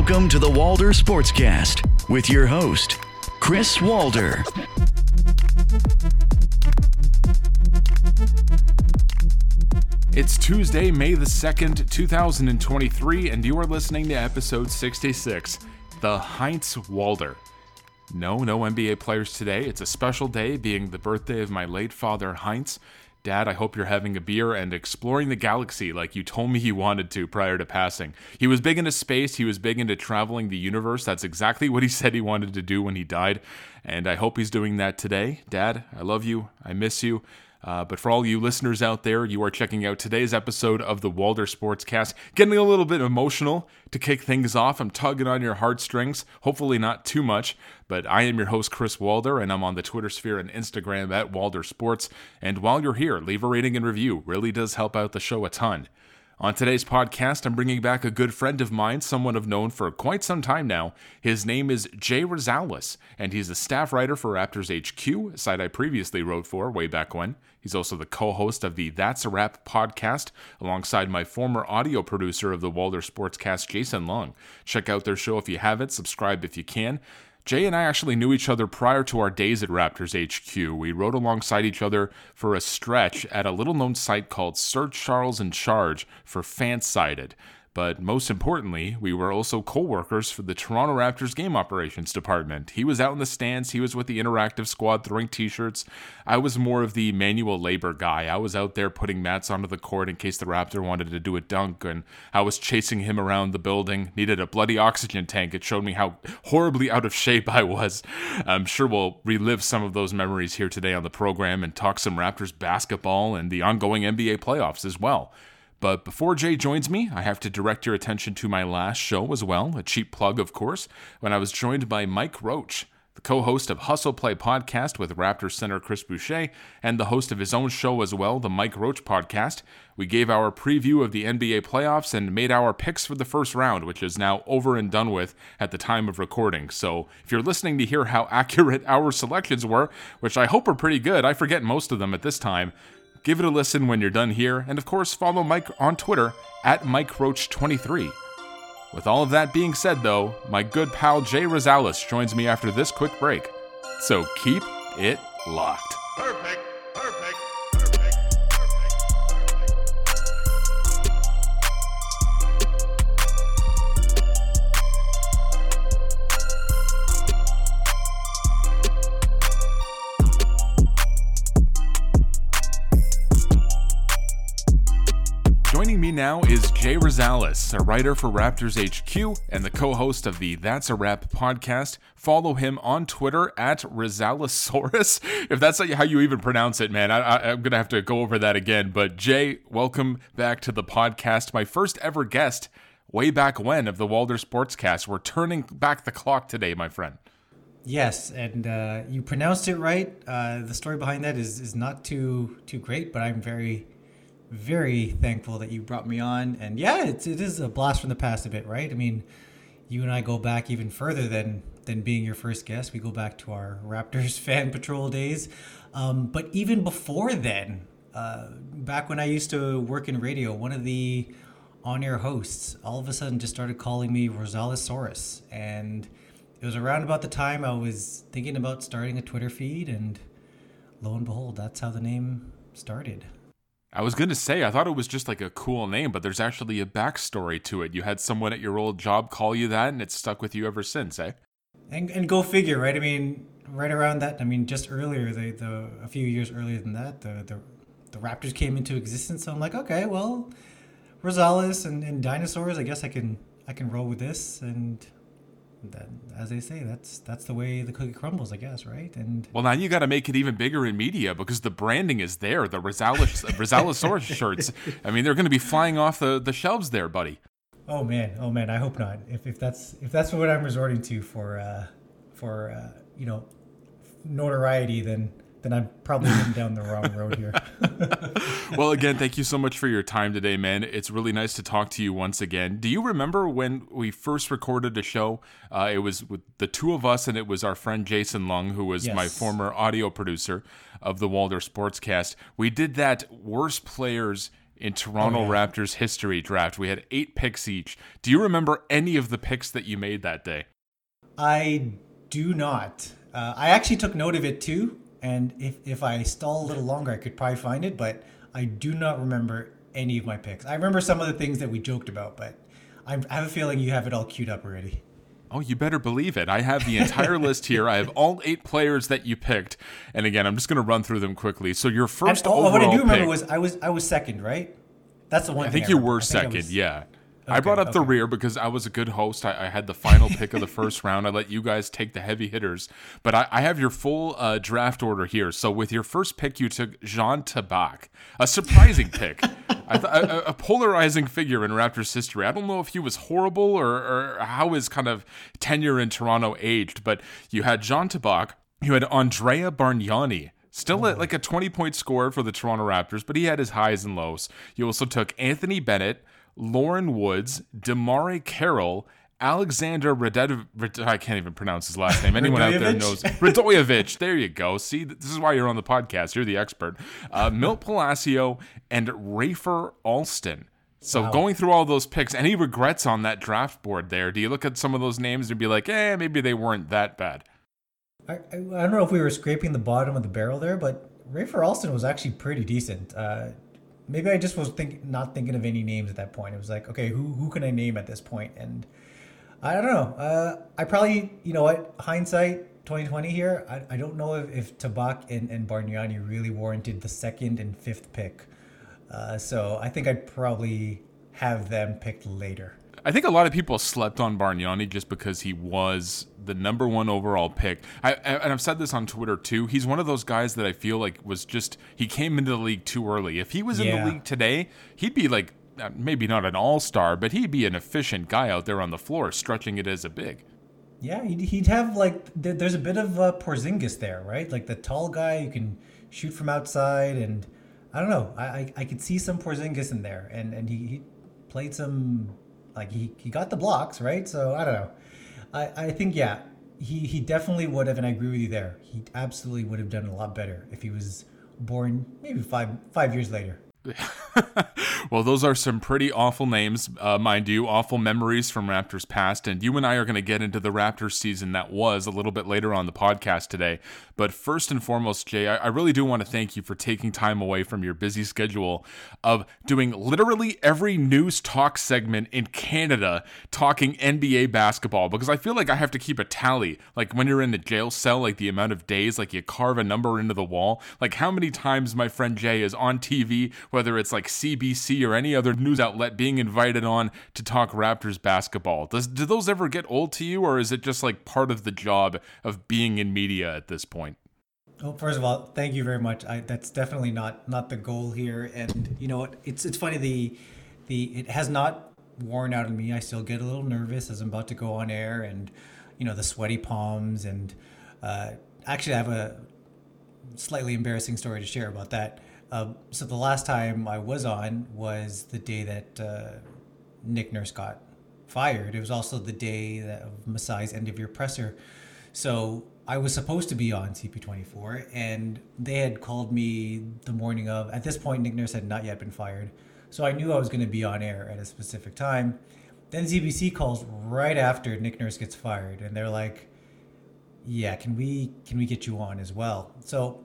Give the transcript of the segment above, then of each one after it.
Welcome to the Walder Sportscast with your host, Chris Walder. It's Tuesday, May the 2nd, 2023, and you are listening to episode 66 The Heinz Walder. No, no NBA players today. It's a special day, being the birthday of my late father, Heinz. Dad, I hope you're having a beer and exploring the galaxy like you told me you wanted to prior to passing. He was big into space, he was big into traveling the universe. That's exactly what he said he wanted to do when he died, and I hope he's doing that today. Dad, I love you. I miss you. Uh, but for all you listeners out there, you are checking out today's episode of the Walder Sportscast. Getting a little bit emotional to kick things off. I'm tugging on your heartstrings, hopefully not too much. But I am your host, Chris Walder, and I'm on the Twitter sphere and Instagram at Walder Sports. And while you're here, leave a rating and review. Really does help out the show a ton. On today's podcast, I'm bringing back a good friend of mine, someone I've known for quite some time now. His name is Jay Rosales, and he's a staff writer for Raptors HQ, a site I previously wrote for way back when. He's also the co host of the That's a Rap podcast, alongside my former audio producer of the Walder Sportscast, Jason Long. Check out their show if you haven't, subscribe if you can. Jay and I actually knew each other prior to our days at Raptors HQ. We rode alongside each other for a stretch at a little known site called Sir Charles in Charge for Fansided. But most importantly, we were also co workers for the Toronto Raptors game operations department. He was out in the stands, he was with the interactive squad throwing t shirts. I was more of the manual labor guy. I was out there putting mats onto the court in case the Raptor wanted to do a dunk, and I was chasing him around the building. Needed a bloody oxygen tank. It showed me how horribly out of shape I was. I'm sure we'll relive some of those memories here today on the program and talk some Raptors basketball and the ongoing NBA playoffs as well. But before Jay joins me, I have to direct your attention to my last show as well, a cheap plug, of course, when I was joined by Mike Roach, the co host of Hustle Play podcast with Raptors center Chris Boucher, and the host of his own show as well, the Mike Roach podcast. We gave our preview of the NBA playoffs and made our picks for the first round, which is now over and done with at the time of recording. So if you're listening to hear how accurate our selections were, which I hope are pretty good, I forget most of them at this time. Give it a listen when you're done here, and of course, follow Mike on Twitter at MikeRoach23. With all of that being said, though, my good pal Jay Rosales joins me after this quick break. So keep it locked. Perfect. Now is Jay Rosales, a writer for Raptors HQ and the co host of the That's a Rap podcast. Follow him on Twitter at Rosalesaurus. If that's how you even pronounce it, man, I, I'm going to have to go over that again. But Jay, welcome back to the podcast. My first ever guest way back when of the Walder Sportscast. We're turning back the clock today, my friend. Yes, and uh, you pronounced it right. Uh, the story behind that is, is not too too great, but I'm very very thankful that you brought me on. And yeah, it's it is a blast from the past a bit, right? I mean, you and I go back even further than than being your first guest. We go back to our Raptors fan patrol days. Um, but even before then, uh, back when I used to work in radio, one of the on-air hosts all of a sudden just started calling me Rosalesaurus, and it was around about the time I was thinking about starting a Twitter feed, and lo and behold, that's how the name started. I was going to say, I thought it was just like a cool name, but there's actually a backstory to it. You had someone at your old job call you that, and it's stuck with you ever since, eh? And, and go figure, right? I mean, right around that, I mean, just earlier, the, the a few years earlier than that, the, the, the Raptors came into existence. So I'm like, okay, well, Rosales and, and dinosaurs, I guess I can I can roll with this. And that, as they say, that's that's the way the cookie crumbles, I guess, right? And Well, now you got to make it even bigger in media because the branding is there. The Rosales, Rosalesaurus shirts. I mean, they're going to be flying off the, the shelves there, buddy. Oh man, oh man, I hope not. If, if that's if that's what I'm resorting to for uh, for uh, you know notoriety, then then I'm probably heading down the wrong road here. well, again, thank you so much for your time today, man. It's really nice to talk to you once again. Do you remember when we first recorded a show? Uh, it was with the two of us, and it was our friend Jason Lung, who was my former audio producer of the Walder Sportscast. We did that worst players in Toronto Oh, yeah. Raptors history draft. We had eight picks each. Do you remember any of the picks that you made that day? I do not. Uh, I actually took note of it too, and if if I stall a little longer, I could probably find it. But I do not remember any of my picks. I remember some of the things that we joked about, but I'm, I have a feeling you have it all queued up already. Oh, you better believe it. I have the entire list here. I have all eight players that you picked. And again, I'm just going to run through them quickly. So your first oh, overall what I do remember pick, was I was I was second, right? That's the one. I think you remember. were I second. was- yeah. I brought up the rear because I was a good host. I, I had the final pick of the first round. I let you guys take the heavy hitters, but I, I have your full uh, draft order here. So with your first pick, you took Zan Tabak, a surprising pick, I th- a, a polarizing figure in Raptors history. I don't know if he was horrible or, or how his kind of tenure in Toronto aged, but you had Zan Tabak, you had Andrea Bargnani. Still at like a 20 point scorer for the Toronto Raptors, but he had his highs and lows. You also took Anthony Bennett, Loren Woods, DeMarre Carroll, Alexander Radev- Rad- I can't even pronounce his last name. Anyone out there knows Radojevic. There you go. See, this is why you're on the podcast. You're the expert. Uh, Milt Palacio and Rafer Alston. So going through all those picks, any regrets on that draft board there? Do you look at some of those names and be like, eh, maybe they weren't that bad? I, I, I don't know if we were scraping the bottom of the barrel there, but Rafer Alston was actually pretty decent. Uh, maybe I just was think, not thinking of any names at that point. It was like, okay, who who can I name at this point? And I don't know. Uh, I probably, you know what, hindsight 2020 here, I, I don't know if, if Tabak and, and really warranted the second and fifth pick. Uh, so I think I'd probably have them picked later. I think a lot of people slept on Bargnani just because he was the number one overall pick. I, and I've said this on Twitter too. He's one of those guys that I feel like was just he came into the league too early. If he was in the league today, he'd be like uh, maybe not an all star, but he'd be an efficient guy out there on the floor, stretching it as a big. Yeah, he'd, he'd have like th- there's a bit of uh, Porzingis there, right? Like the tall guy who can shoot from outside, and I don't know. I I, I could see some Porzingis in there, and and he, he played some like he, he got the blocks, right? So I don't know. I I think yeah, he he definitely would have, and I agree with you there. He absolutely would have done a lot better if he was born maybe five five years later. well, those are some pretty awful names, uh, mind you, awful memories from Raptors past. And you and I are going to get into the Raptors season that was a little bit later on the podcast today. But first and foremost, Jay, I, I really do want to thank you for taking time away from your busy schedule of doing literally every news talk segment in Canada talking NBA basketball because I feel like I have to keep a tally. Like when you're in the jail cell, like the amount of days, like you carve a number into the wall. Like how many times my friend Jay is on TV, whether it's like CBC or any other news outlet, being invited on to talk Raptors basketball. Does do those ever get old to you, or is it just like part of the job of being in media at this point? Well, first of all, thank you very much. I, that's definitely not not the goal here. And you know? It's it's funny. The the it has not worn out on me. I still get a little nervous as I'm about to go on air, and you know the sweaty palms. And uh, actually, I have a slightly embarrassing story to share about that. Um, so the last time I was on was the day that uh, Nick Nurse got fired. It was also the day that of Masai's end of year presser. So I was supposed to be on CP24, and they had called me the morning of. At this point, Nick Nurse had not yet been fired, so I knew I was going to be on air at a specific time. Then CBC calls right after Nick Nurse gets fired, and they're like, "Yeah, can we can we get you on as well?" So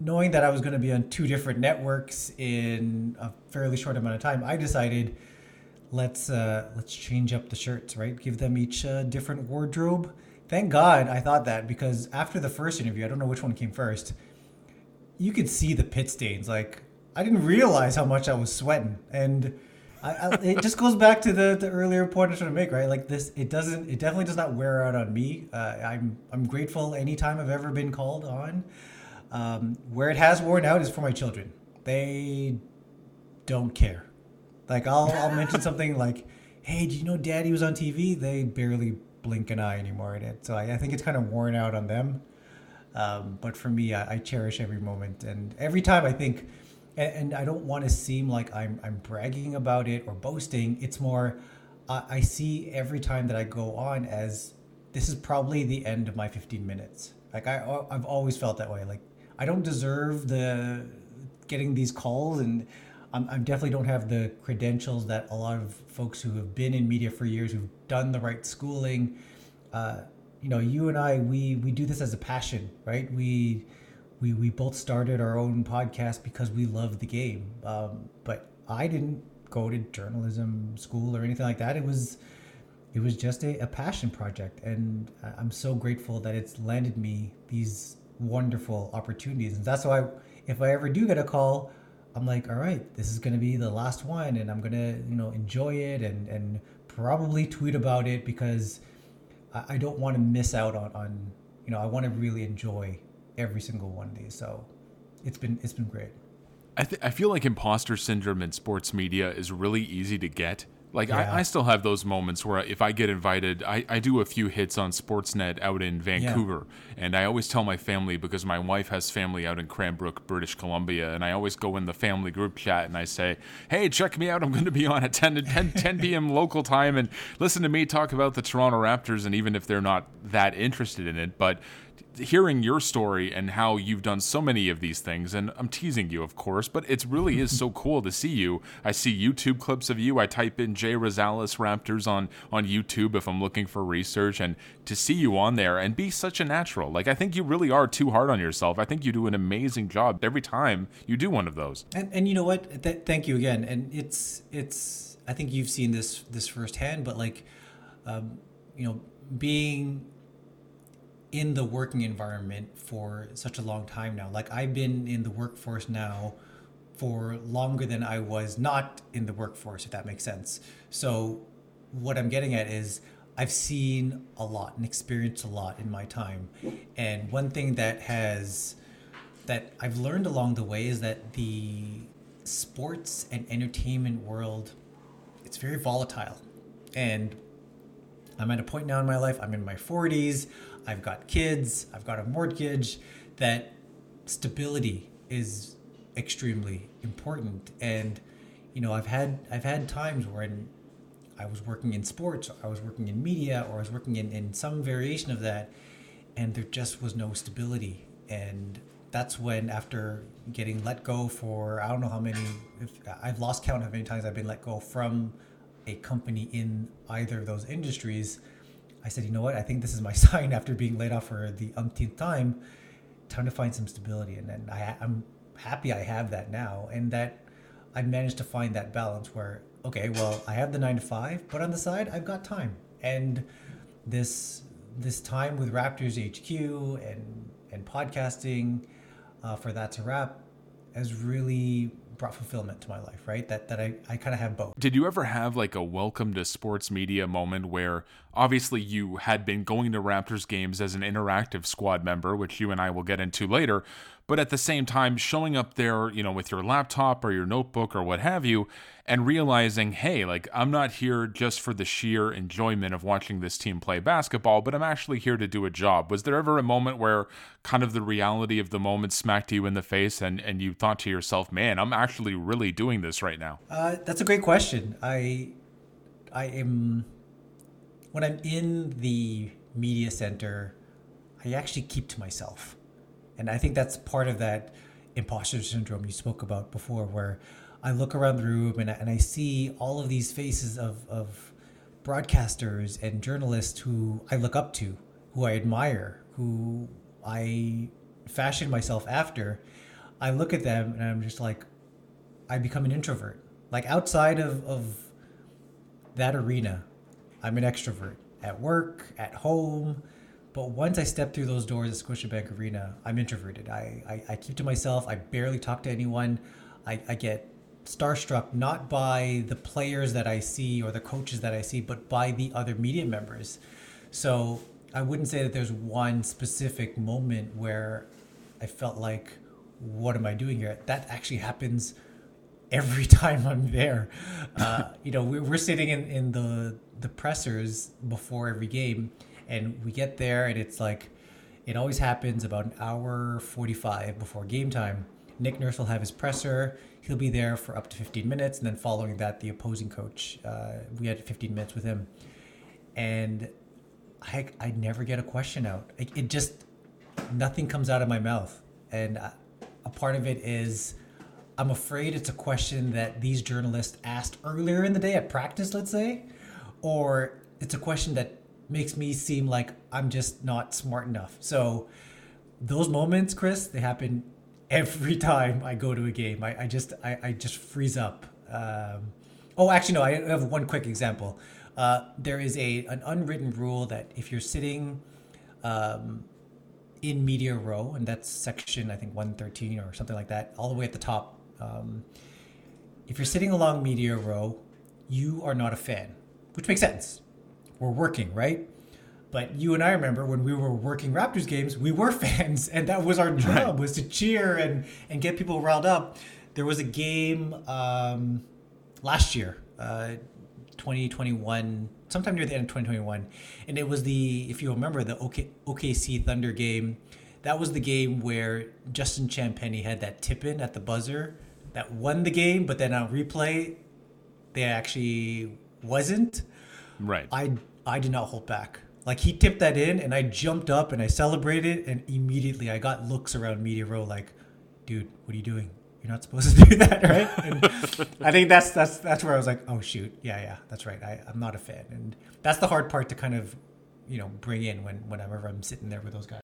knowing that I was going to be on two different networks in a fairly short amount of time, I decided let's uh, let's change up the shirts, right? Give them each a different wardrobe. Thank God I thought that because after the first interview, I don't know which one came first. You could see the pit stains. Like I didn't realize how much I was sweating, and I, I, it just goes back to the, the earlier point I was trying to make, right? Like this, it doesn't, it definitely does not wear out on me. Uh, I'm I'm grateful anytime I've ever been called on. Um, where it has worn out is for my children. They don't care. Like I'll I'll mention something like, "Hey, do you know Daddy was on TV?" They barely blink an eye anymore in it. So I, I think it's kind of worn out on them. Um, but for me, I, I cherish every moment, and every time I think, and, and I don't want to seem like I'm I'm bragging about it or boasting. It's more, I, I see every time that I go on as this is probably the end of my 15 minutes. Like I I've always felt that way. Like I don't deserve the getting these calls and I definitely don't have the credentials that a lot of folks who have been in media for years, who've done the right schooling. Uh, you know, you and I, we we do this as a passion, right? We we we both started our own podcast because we love the game. Um, but I didn't go to journalism school or anything like that. It was it was just a, a passion project, and I'm so grateful that it's landed me these wonderful opportunities. And that's why, if I ever do get a call, I'm like, all right, this is to be the last one, and I'm to, you know, enjoy it and and probably tweet about it because I, I don't want to miss out on on, you know, I want to really enjoy every single one of these. So it's been it's been great. I, th- I feel like imposter syndrome in sports media is really easy to get like Yeah. I, I still have those moments where if I get invited, I, I do a few hits on Sportsnet out in Vancouver, and I always tell my family because my wife has family out in Cranbrook, British Columbia, and I always go in the family group chat and I say, "Hey, check me out! I'm going to be on at 10 to 10, 10 p.m. local time, and listen to me talk about the Toronto Raptors." And even if they're not that interested in it, but hearing your story and how you've done so many of these things and I'm teasing you of course but it really is so cool to see you. I see YouTube clips of you. I type in Jay Rosales Raptors on on YouTube if I'm looking for research and to see you on there and be such a natural. Like I think you really are too hard on yourself. I think you do an amazing job every time you do one of those. And and you know what? Th- thank you again. And it's it's I think you've seen this this firsthand, but like, um, you know, being in the working environment for such a long time now. Like I've been in the workforce now for longer than I was not in the workforce, if that makes sense. So what I'm getting at is I've seen a lot and experienced a lot in my time. And one thing that has that I've learned along the way is that the sports and entertainment world it's very volatile. And I'm at a point now in my life, I'm in my 40s, I've got kids, I've got a mortgage, that stability is extremely important. And you know, I've had I've had times when I was working in sports, or I was working in media, or I was working in, in some variation of that, and there just was no stability. And that's when, after getting let go for I don't know how many, if I've lost count how many times I've been let go from a company in either of those industries, I said, you know what? I think this is my sign after being laid off for the umpteenth time. Time to find some stability, and then I, I'm happy I have that now, and that I've managed to find that balance where okay, well, I have the nine to five, but on the side, I've got time, and this this time with Raptors HQ and and podcasting uh, for that to wrap has really brought fulfillment to my life. Right, that that I I kind of have both. Did you ever have like a welcome to sports media moment where obviously you had been going to Raptors games as an interactive squad member, which you and I will get into later, but at the same time showing up there, you know, with your laptop or your notebook or what have you, and realizing, hey, like I'm not here just for the sheer enjoyment of watching this team play basketball, but I'm actually here to do a job. Was there ever a moment where kind of the reality of the moment smacked you in the face and, and you thought to yourself, man, I'm actually really doing this right now? Uh, that's a great question. I I am when I'm in the media center, I actually keep to myself. And I think that's part of that imposter syndrome you spoke about before, where I look around the room and I, and I see all of these faces of, of broadcasters and journalists who I look up to, who I admire, who I fashion myself after. I look at them and I'm just like, I become an introvert. Like outside of, of that arena, I'm an extrovert at work, at home. But once I step through those doors at Scotiabank Arena, I'm introverted. I, I, I keep to myself. I barely talk to anyone. I, I get starstruck not by the players that I see or the coaches that I see, but by the other media members. So I wouldn't say that there's one specific moment where I felt like, what am I doing here? That actually happens every time I'm there. Uh, you know, we're, we're sitting in, in the the pressers before every game, and we get there, and it's like, it always happens about an hour 45 before game time. Nick Nurse will have his presser. He'll be there for up to 15 minutes, and then following that, the opposing coach. Uh, we had 15 minutes with him, and I I never get a question out. It, it just nothing comes out of my mouth, and uh, a part of it is I'm afraid it's a question that these journalists asked earlier in the day at practice, let's say, or it's a question that makes me seem like I'm just not smart enough. So those moments, Chris, they happen every time I go to a game. I, I just I, I just freeze up. Um, oh, actually, no. I have one quick example. Uh, there is a an unwritten rule that if you're sitting um, in media row, and that's section I think 113 or something like that, all the way at the top. Um, if you're sitting along media row, you are not a fan, which makes sense. We're working, right? But you and I remember when we were working Raptors games, we were fans, and that was our job right. was to cheer and and get people riled up. There was a game um, last year, uh, 2021, sometime near the end of 2021, and it was the if you remember the OK, OKC Thunder game. That was the game where Justin Champagnie had that tip in at the buzzer that won the game, but then on replay, they actually wasn't. Right. I I did not hold back. Like he tipped that in, and I jumped up and I celebrated, and immediately I got looks around media row like, "Dude, what are you doing? You're not supposed to do that, right?" And I think that's that's that's where I was like, "Oh shoot, yeah, yeah, that's right. I, I'm not a fan," and that's the hard part to kind of, you know, bring in when whenever I'm sitting there with those guys.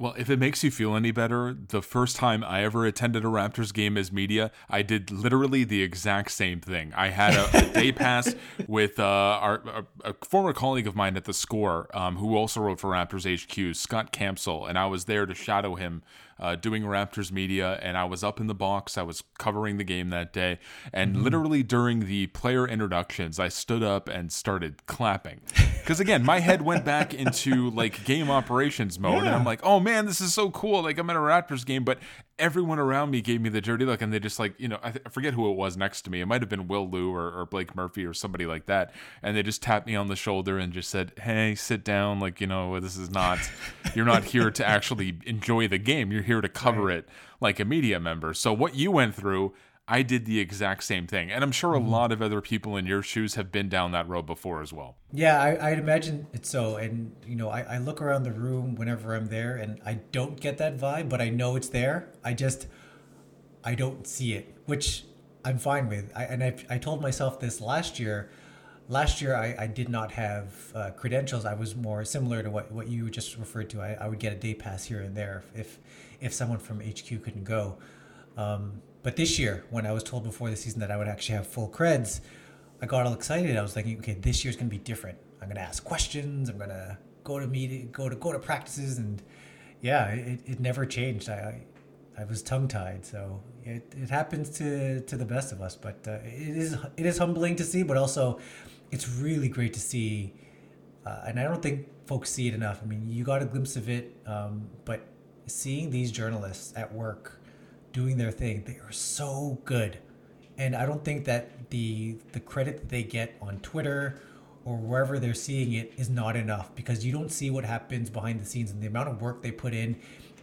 Well, if it makes you feel any better, the first time I ever attended a Raptors game as media, I did literally the exact same thing. I had a, a day pass with uh, our a, a, former colleague of mine at the Score, um, who also wrote for Raptors HQ, Scott Campsell, and I was there to shadow him uh, doing Raptors media, and I was up in the box. I was covering the game that day, and mm-hmm. literally during the player introductions, I stood up and started clapping because again, my head went back into like game operations mode, yeah. and I'm like, oh man, this is so cool! Like I'm at a Raptors game, but everyone around me gave me the dirty look, and they just like, you know, I, th- I forget who it was next to me. It might have been Will Lou or, or, Blake Murphy or somebody like that, and they just tapped me on the shoulder and just said, "Hey, sit down. Like, you know, this is not. You're not here to actually enjoy the game. You're here to cover right. it like a media member. So what you went through." I did the exact same thing. And I'm sure a mm-hmm. lot of other people in your shoes have been down that road before as well. Yeah, I, would imagine it's so. And, you know, I, I look around the room whenever I'm there and I don't get that vibe, but I know it's there. I just, I don't see it, which I'm fine with. I, and I, I told myself this last year. Last year, I, I did not have uh, credentials. I was more similar to what, what you just referred to. I, I would get a day pass here and there if if someone from HQ couldn't go. Um, but this year, when I was told before the season that I would actually have full creds, I got all excited. I was thinking, okay, this year's gonna be different. I'm gonna ask questions. I'm gonna go to meet, go to go to practices, and yeah, it, it never changed. I, I was tongue tied. So it, it happens to to the best of us. But uh, it is it is humbling to see, but also it's really great to see. Uh, and I don't think folks see it enough. I mean, you got a glimpse of it, um, but seeing these journalists at work doing their thing, they are so good. And I don't think that the the credit that they get on Twitter or wherever they're seeing it is not enough because you don't see what happens behind the scenes and the amount of work they put in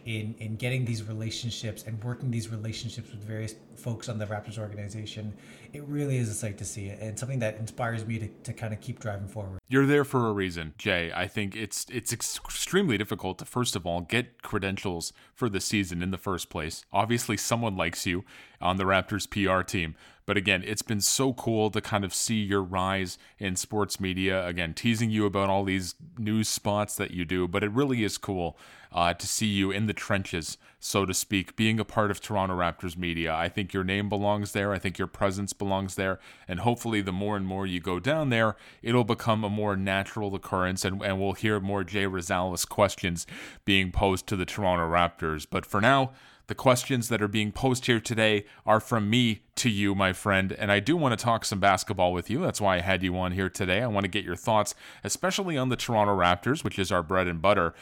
in in getting these relationships and working these relationships with various folks on the Raptors organization. It really is a sight to see and something that inspires me to, to kind of keep driving forward. You're there for a reason, Jay. I think it's it's extremely difficult to first of all get credentials for the season in the first place. Obviously, someone likes you on the Raptors PR team. But again, it's been so cool to kind of see your rise in sports media. Again, teasing you about all these news spots that you do, but it really is cool uh, to see you in the trenches, so to speak, being a part of Toronto Raptors media. I think your name belongs there. I think your presence belongs there. And hopefully, the more and more you go down there, it'll become a more natural occurrence, and, and we'll hear more Jay Rosales questions being posed to the Toronto Raptors. But for now, the questions that are being posed here today are from me to you, my friend, and I do want to talk some basketball with you. That's why I had you on here today. I want to get your thoughts, especially on the Toronto Raptors, which is our bread and butter.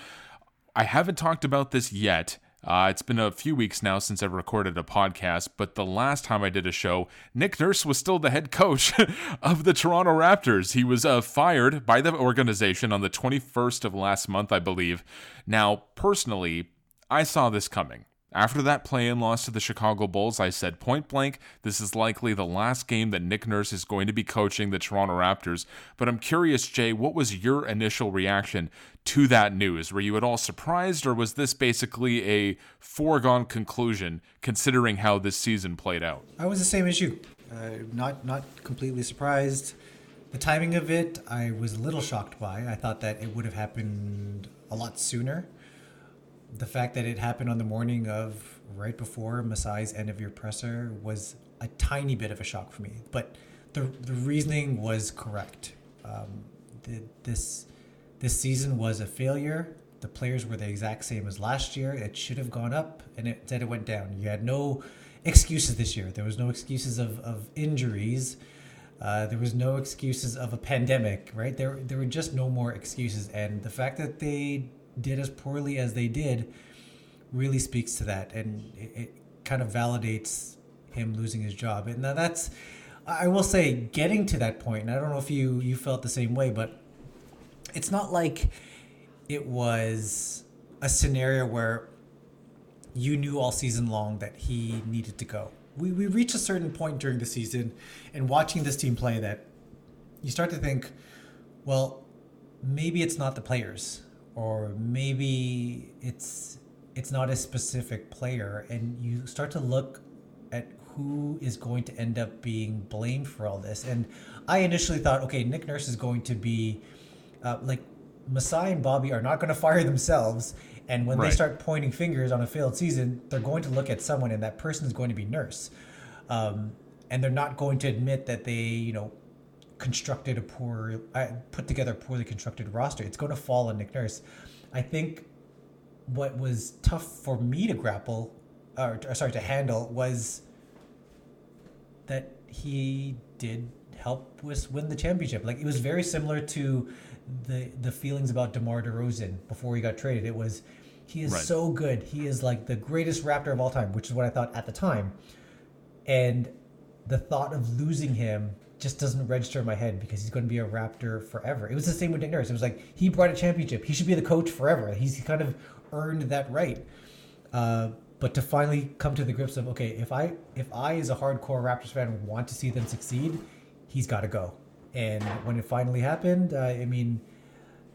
I haven't talked about this yet. Uh, it's been a few weeks now since I've recorded a podcast, but the last time I did a show, Nick Nurse was still the head coach of the Toronto Raptors. He was uh, fired by the organization on the 21st of last month, I believe. Now, personally, I saw this coming After that play in loss to the Chicago Bulls, I said point blank, this is likely the last game that Nick Nurse is going to be coaching the Toronto Raptors. But I'm curious, Jay, what was your initial reaction to that news? Were you at all surprised, or was this basically a foregone conclusion considering how this season played out? I was the same as you. Uh, not not completely surprised. The timing of it, I was a little shocked by. I thought that it would have happened a lot sooner the fact that it happened on the morning of right before Masai's end of year presser was a tiny bit of a shock for me. But the the reasoning was correct. Um, the, this this season was a failure. The players were the exact same as last year. It should have gone up, and it, instead it went down. You had no excuses this year. There was no excuses of, of injuries. Uh, there was no excuses of a pandemic, right? There, there were just no more excuses. And the fact that they did as poorly as they did really speaks to that, and it, it kind of validates him losing his job. And now that's, I will say, getting to that point. And I don't know if you you felt the same way, but it's not like it was a scenario where you knew all season long that he needed to go. We, we reach a certain point during the season and watching this team play that you start to think, well, maybe it's not the players or maybe it's it's not a specific player and you start to look at who is going to end up being blamed for all this and i initially thought okay nick nurse is going to be uh, like masai and bobby are not going to fire themselves and when right. they start pointing fingers on a failed season they're going to look at someone and that person is going to be nurse um, and they're not going to admit that they you know constructed a poor, uh, put together a poorly constructed roster. It's going to fall on Nick Nurse. I think what was tough for me to grapple, or, or sorry, to handle was that he did help us win the championship. Like it was very similar to the the feelings about DeMar DeRozan before he got traded. It was he is right. so good. He is like the greatest Raptor of all time, which is what I thought at the time. And the thought of losing him just doesn't register in my head because he's going to be a Raptor forever. It was the same with Nick Nurse. It was like he brought a championship. He should be the coach forever. He's kind of earned that right. Uh, but to finally come to the grips of okay, if I if I as a hardcore Raptors fan want to see them succeed, he's got to go. And when it finally happened, uh, I mean,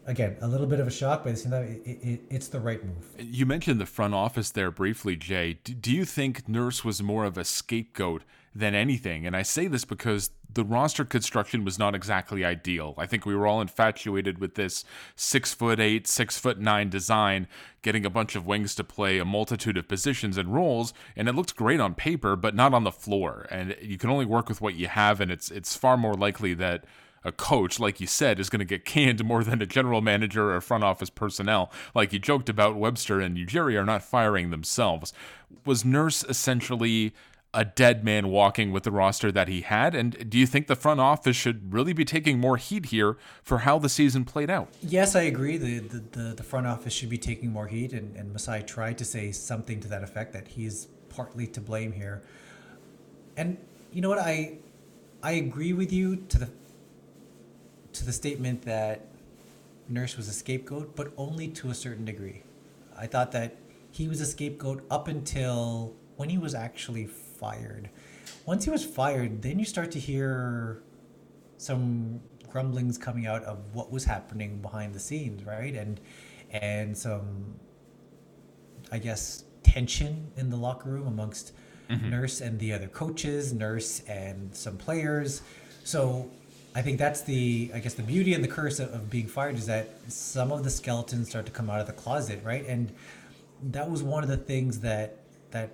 again, a little bit of a shock, but at the same time, it, it, it's the right move. You mentioned the front office there briefly, Jay. Do you think Nurse was more of a scapegoat than anything? And I say this because the roster construction was not exactly ideal. I think we were all infatuated with this six foot eight, six foot nine design, getting a bunch of wings to play a multitude of positions and roles, and it looked great on paper, but not on the floor. And you can only work with what you have, and it's it's far more likely that a coach, like you said, is going to get canned more than a general manager or front office personnel. Like you joked about, Webster and Ujiri are not firing themselves. Was Nurse essentially a dead man walking with the roster that he had? And do you think the front office should really be taking more heat here for how the season played out? Yes, I agree. The the, the, the front office should be taking more heat, and, and Masai tried to say something to that effect that he's partly to blame here. And you know what? I I agree with you to the to the statement that Nurse was a scapegoat, but only to a certain degree. I thought that he was a scapegoat up until when he was actually fired. Once he was fired, then you start to hear some grumblings coming out of what was happening behind the scenes, right? And and some I guess tension in the locker room amongst mm-hmm. Nurse and the other coaches, Nurse and some players. So I think that's the I guess the beauty and the curse of, of being fired is that some of the skeletons start to come out of the closet, right? And that was one of the things that that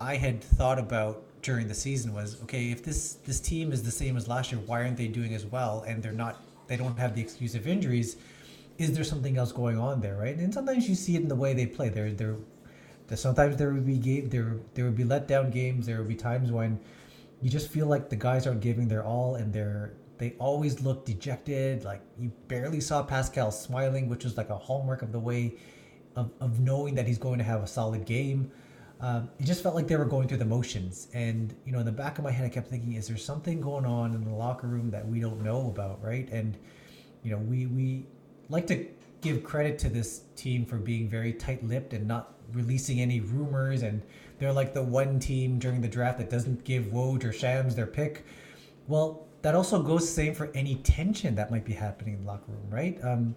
I had thought about during the season was okay if this this team is the same as last year why aren't they doing as well? And they're not they don't have the excuse of injuries. Is there something else going on there right? And sometimes you see it in the way they play. There there sometimes there would be game there there would be let down games. There would be times when you just feel like the guys aren't giving their all and they're they always look dejected like you barely saw Pascal smiling which was like a hallmark of the way of, of knowing that he's going to have a solid game um, it just felt like they were going through the motions. And, you know, in the back of my head, I kept thinking, is there something going on in the locker room that we don't know about, right? And, you know, we, we like to give credit to this team for being very tight lipped and not releasing any rumors, and they're like the one team during the draft that doesn't give Woj or Shams their pick. Well, that also goes the same for any tension that might be happening in the locker room, right? Um,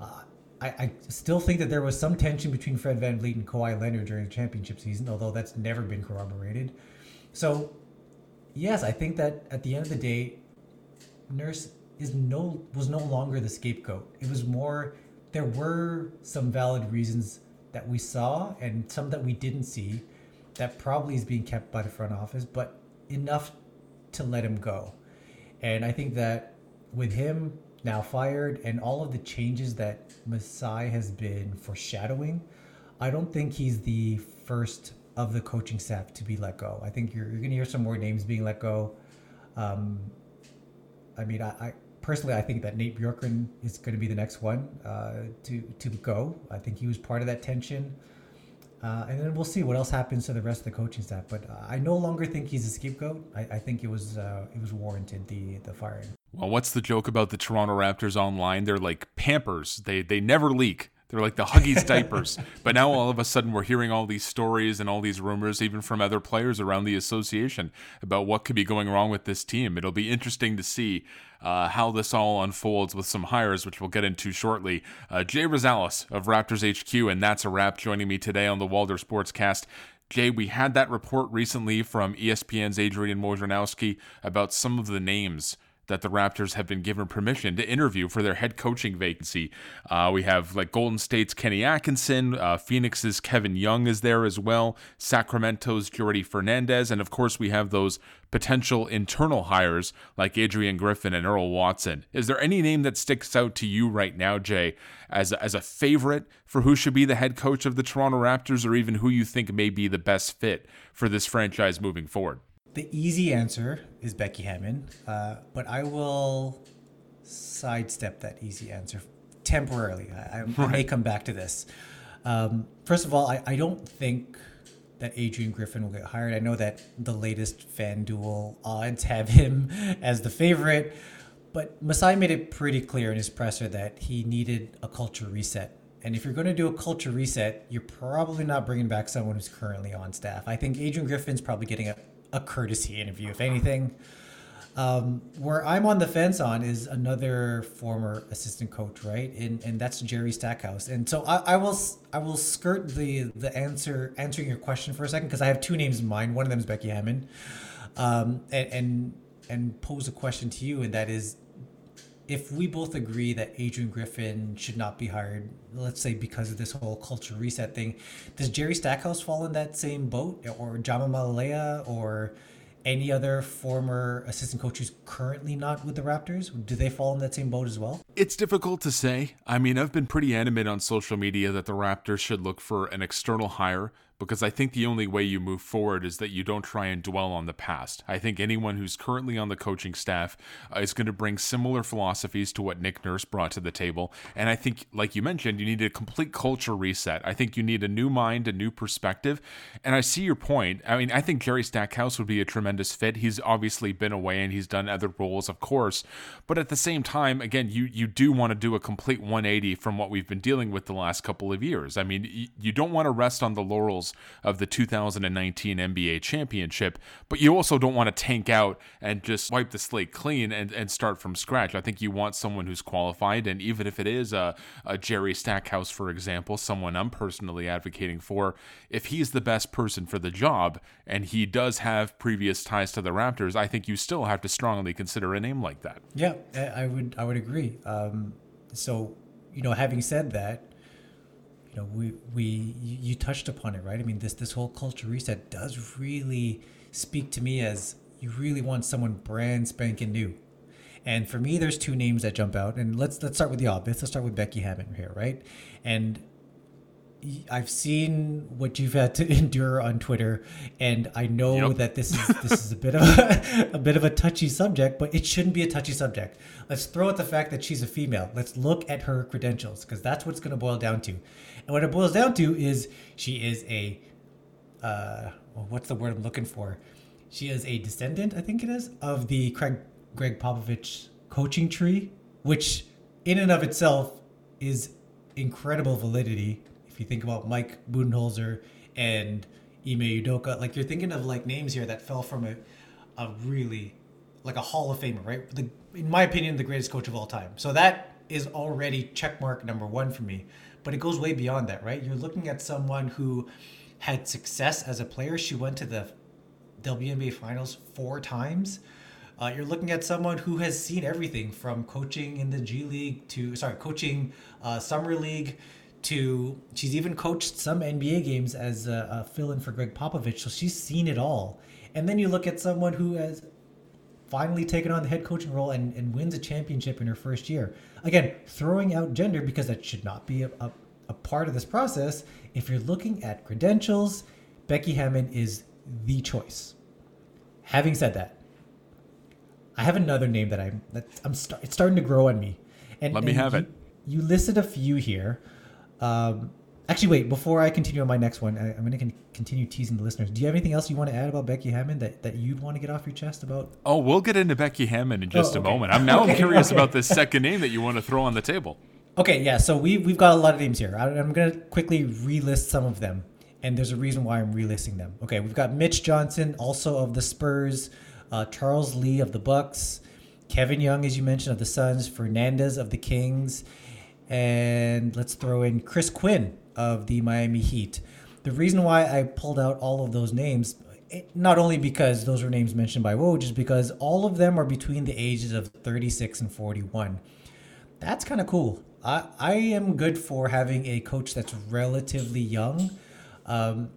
uh, I, I still think that there was some tension between Fred Van VanVleet and Kawhi Leonard during the championship season, although that's never been corroborated. So, yes, I think that at the end of the day, Nurse is no was no longer the scapegoat. It was more there were some valid reasons that we saw and some that we didn't see that probably is being kept by the front office, but enough to let him go. And I think that with him now fired and all of the changes that Masai has been foreshadowing, I don't think he's the first of the coaching staff to be let go. I think you're, you're going to hear some more names being let go. Um, I mean, I, I, personally, I think that Nate Bjorkgren is going to be the next one uh, to to go. I think he was part of that tension. Uh, and then we'll see what else happens to the rest of the coaching staff. But uh, I no longer think he's a scapegoat. I, I think it was uh, it was warranted the the firing. Well, what's the joke about the Toronto Raptors online? They're like Pampers. They they never leak. They're like the Huggies diapers. But now all of a sudden we're hearing all these stories and all these rumors, even from other players around the association, about what could be going wrong with this team. It'll be interesting to see uh, how this all unfolds with some hires, which we'll get into shortly. Uh, Jay Rosales of Raptors HQ, and that's a Rap, joining me today on the Walder Sportscast. Jay, we had that report recently from ESPN's Adrian Wojnarowski about some of the names that the Raptors have been given permission to interview for their head coaching vacancy. Uh, we have like Golden State's Kenny Atkinson, uh, Phoenix's Kevin Young is there as well, Sacramento's Jordi Fernandez, and of course we have those potential internal hires like Adrian Griffin and Earl Watson. Is there any name that sticks out to you right now, Jay, as as a favorite for who should be the head coach of the Toronto Raptors, or even who you think may be the best fit for this franchise moving forward? The easy answer is Becky Hammon, uh, but I will sidestep that easy answer temporarily. I, I, right. May come back to this. Um, first of all, I, I don't think that Adrian Griffin will get hired. I know that the latest FanDuel odds have him as the favorite, but Masai made it pretty clear in his presser that he needed a culture reset. And if you're going to do a culture reset, you're probably not bringing back someone who's currently on staff. I think Adrian Griffin's probably getting a a courtesy interview, if anything. Um, where I'm on the fence on is another former assistant coach, right? And and that's Jerry Stackhouse. And so I, I will I will skirt the the answer answering your question for a second because I have two names in mind. One of them is Becky Hammon, um, and, and and pose a question to you, and that is, if we both agree that Adrian Griffin should not be hired, let's say because of this whole culture reset thing, does Jerry Stackhouse fall in that same boat, or Jama Mahlalela, or any other former assistant coach who's currently not with the Raptors? Do they fall in that same boat as well? It's difficult to say. I mean, I've been pretty animate on social media that the Raptors should look for an external hire because I think the only way you move forward is that you don't try and dwell on the past. I think anyone who's currently on the coaching staff uh, is going to bring similar philosophies to what Nick Nurse brought to the table. And I think, like you mentioned, you need a complete culture reset. I think you need a new mind, a new perspective. And I see your point. I mean, I think Jerry Stackhouse would be a tremendous fit. He's obviously been away and he's done other roles, of course. But at the same time, again, you, you do want to do a complete 180 from what we've been dealing with the last couple of years. I mean, you don't want to rest on the laurels of the 2019 NBA championship, but you also don't want to tank out and just wipe the slate clean and, and start from scratch. I think you want someone who's qualified, and even if it is a, a Jerry Stackhouse, for example, someone I'm personally advocating for, if he's the best person for the job and he does have previous ties to the Raptors, I think you still have to strongly consider a name like that. Yeah, I would I would agree. Um, so, you know, having said that, you know, we we you touched upon it, right? I mean, this this whole culture reset does really speak to me as you really want someone brand spanking new. And for me, there's two names that jump out, and let's let's start with the obvious. Let's start with Becky Hammon here, right? And I've seen what you've had to endure on Twitter, and I know yep. that this is this is a bit of a, a bit of a touchy subject, but it shouldn't be a touchy subject. Let's throw out the fact that she's a female. Let's look at her credentials because that's what it's going to boil down to. And what it boils down to is she is a, uh, what's the word I'm looking for? She is a descendant, I think it is, of the Craig Greg Popovich coaching tree, which in and of itself is incredible validity If you think about Mike Budenholzer and Ime Udoka, like you're thinking of like names here that fell from a, a really like a Hall of Famer, right? The, in my opinion, the greatest coach of all time. So that is already checkmark number one for me. But it goes way beyond that, right? You're looking at someone who had success as a player. She went to the WNBA finals four times. Uh, you're looking at someone who has seen everything from coaching in the G League to, sorry, coaching uh, Summer League to, she's even coached some NBA games as a, a fill in for Gregg Popovich. So she's seen it all. And then you look at someone who has finally taken on the head coaching role and, and wins a championship in her first year. Again, throwing out gender because that should not be a, a, a part of this process. If you're looking at credentials, Becky Hammon is the choice. Having said that, I have another name that I'm that I'm start, it's starting to grow on me. And let me and have you, it. You listed a few here. Um, actually, wait. Before I continue on my next one, I, am going to continue teasing the listeners. Do you have anything else you want to add about Becky Hammon that, that you'd want to get off your chest about? Oh, we'll get into Becky Hammon in just Oh, okay. a moment. I'm now Okay, I'm curious okay. about this second name that you want to throw on the table. Okay, yeah. So we've we've got a lot of names here. I- I'm gonna quickly relist some of them, and there's a reason why I'm relisting them. Okay, we've got Mitch Johnson, also of the Spurs, uh, Charles Lee of the Bucks, Kevin Young, as you mentioned, of the Suns, Fernandez of the Kings, and let's throw in Chris Quinn of the Miami Heat. The reason why I pulled out all of those names, not only because those were names mentioned by Woj, just because all of them are between the ages of 36 and 41 that's kind of cool. I, I am good for having a coach that's relatively young, um,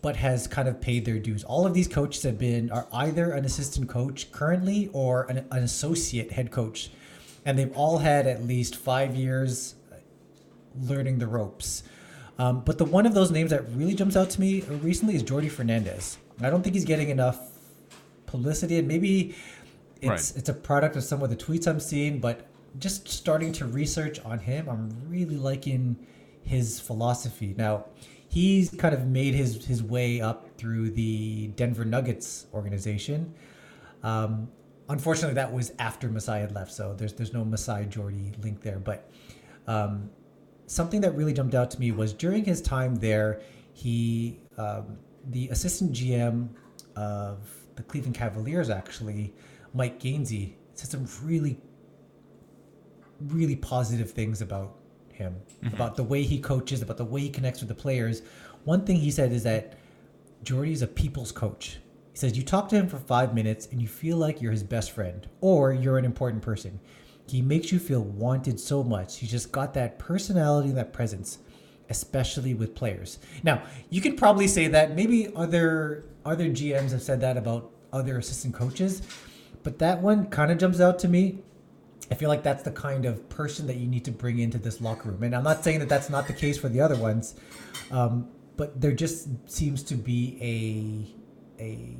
but has kind of paid their dues. All of these coaches have been are either an assistant coach currently or an, an associate head coach, and they've all had at least five years learning the ropes. Um, but the one of those names that really jumps out to me recently is Jordi Fernandez. I don't think he's getting enough publicity, and maybe it's Right. it's a product of some of the tweets I'm seeing. But just starting to research on him, I'm really liking his philosophy. Now, he's kind of made his his way up through the Denver Nuggets organization. Um, unfortunately, that was after Masai had left, so there's there's no Masai Jordi link there. But um, something that really jumped out to me was during his time there, he um, the assistant GM of the Cleveland Cavaliers actually, Mike Gansey, said some really really positive things about him, about the way he coaches, about the way he connects with the players. One thing he said is that Jordi is a people's coach. He says you talk to him for five minutes and you feel like you're his best friend or you're an important person. He makes you feel wanted so much. He's just got that personality that presence, especially with players. Now, you can probably say that maybe other other GMs have said that about other assistant coaches, but that one kind of jumps out to me. I feel like that's the kind of person that you need to bring into this locker room. And I'm not saying that that's not the case for the other ones, um, but there just seems to be a a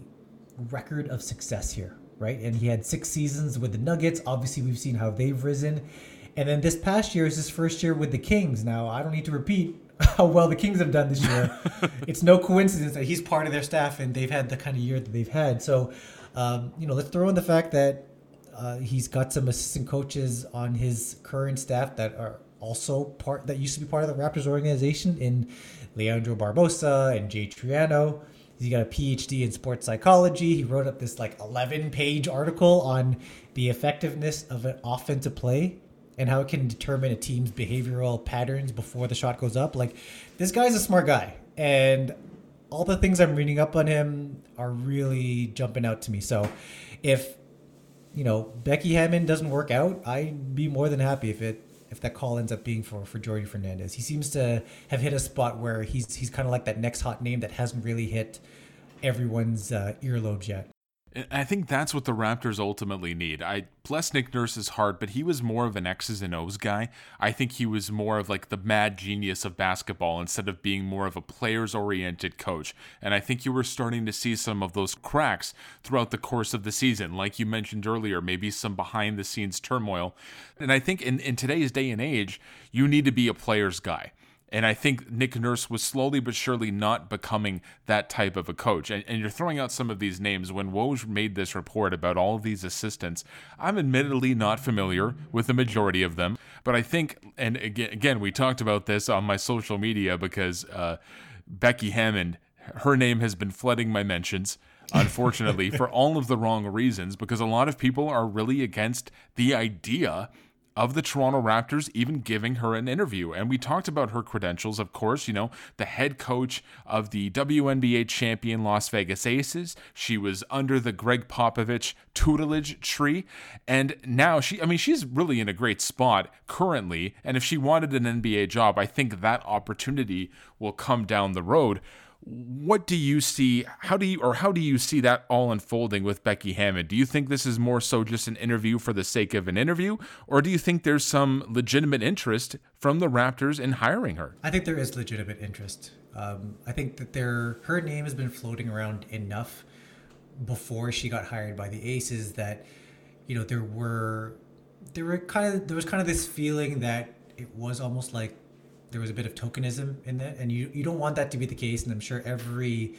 record of success here, right? And he had six seasons with the Nuggets. Obviously, we've seen how they've risen. And then this past year is his first year with the Kings. Now, I don't need to repeat how well the Kings have done this year. it's no coincidence that he's part of their staff and they've had the kind of year that they've had. So, um, you know, let's throw in the fact that uh, he's got some assistant coaches on his current staff that are also part that used to be part of the Raptors organization in Leandro Barbosa and Jay Triano. He's got a PhD in sports psychology. He wrote up this like 11 page article on the effectiveness of an offensive play and how it can determine a team's behavioral patterns before the shot goes up. Like, this guy's a smart guy. And all the things I'm reading up on him are really jumping out to me. So, if you know Becky Hammon doesn't work out, I'd be more than happy if it if that call ends up being for for Jordi Fernandez. He seems to have hit a spot where he's he's kind of like that next hot name that hasn't really hit everyone's uh, earlobes yet. I think that's what the Raptors ultimately need. I bless Nick Nurse's heart, but he was more of an X's and O's guy. I think he was more of like the mad genius of basketball instead of being more of a players oriented coach. And I think you were starting to see some of those cracks throughout the course of the season. Like you mentioned earlier, maybe some behind the scenes turmoil. And I think in, in today's day and age, you need to be a player's guy. And I think Nick Nurse was slowly but surely not becoming that type of a coach. And, and you're throwing out some of these names. When Woj made this report about all of these assistants, I'm admittedly not familiar with the majority of them. But I think, and again, again we talked about this on my social media because uh, Becky Hammon, her name has been flooding my mentions unfortunately, for all of the wrong reasons, because a lot of people are really against the idea of the Toronto Raptors even giving her an interview. And we talked about her credentials, of course, you know, the head coach of the WNBA champion Las Vegas Aces. She was under the Gregg Popovich tutelage tree. And now she, I mean, she's really in a great spot currently. And if she wanted an NBA job, I think that opportunity will come down the road what do you see how do you or how do you see that all unfolding with Becky Hammon? Do you think this is more so just an interview for the sake of an interview or do you think there's some legitimate interest from the Raptors in hiring her? I think there is legitimate interest. Um, I think that there her name has been floating around enough before she got hired by the Aces that you know there were there were kind of there was kind of this feeling that it was almost like there was a bit of tokenism in that, and you you don't want that to be the case. And I'm sure every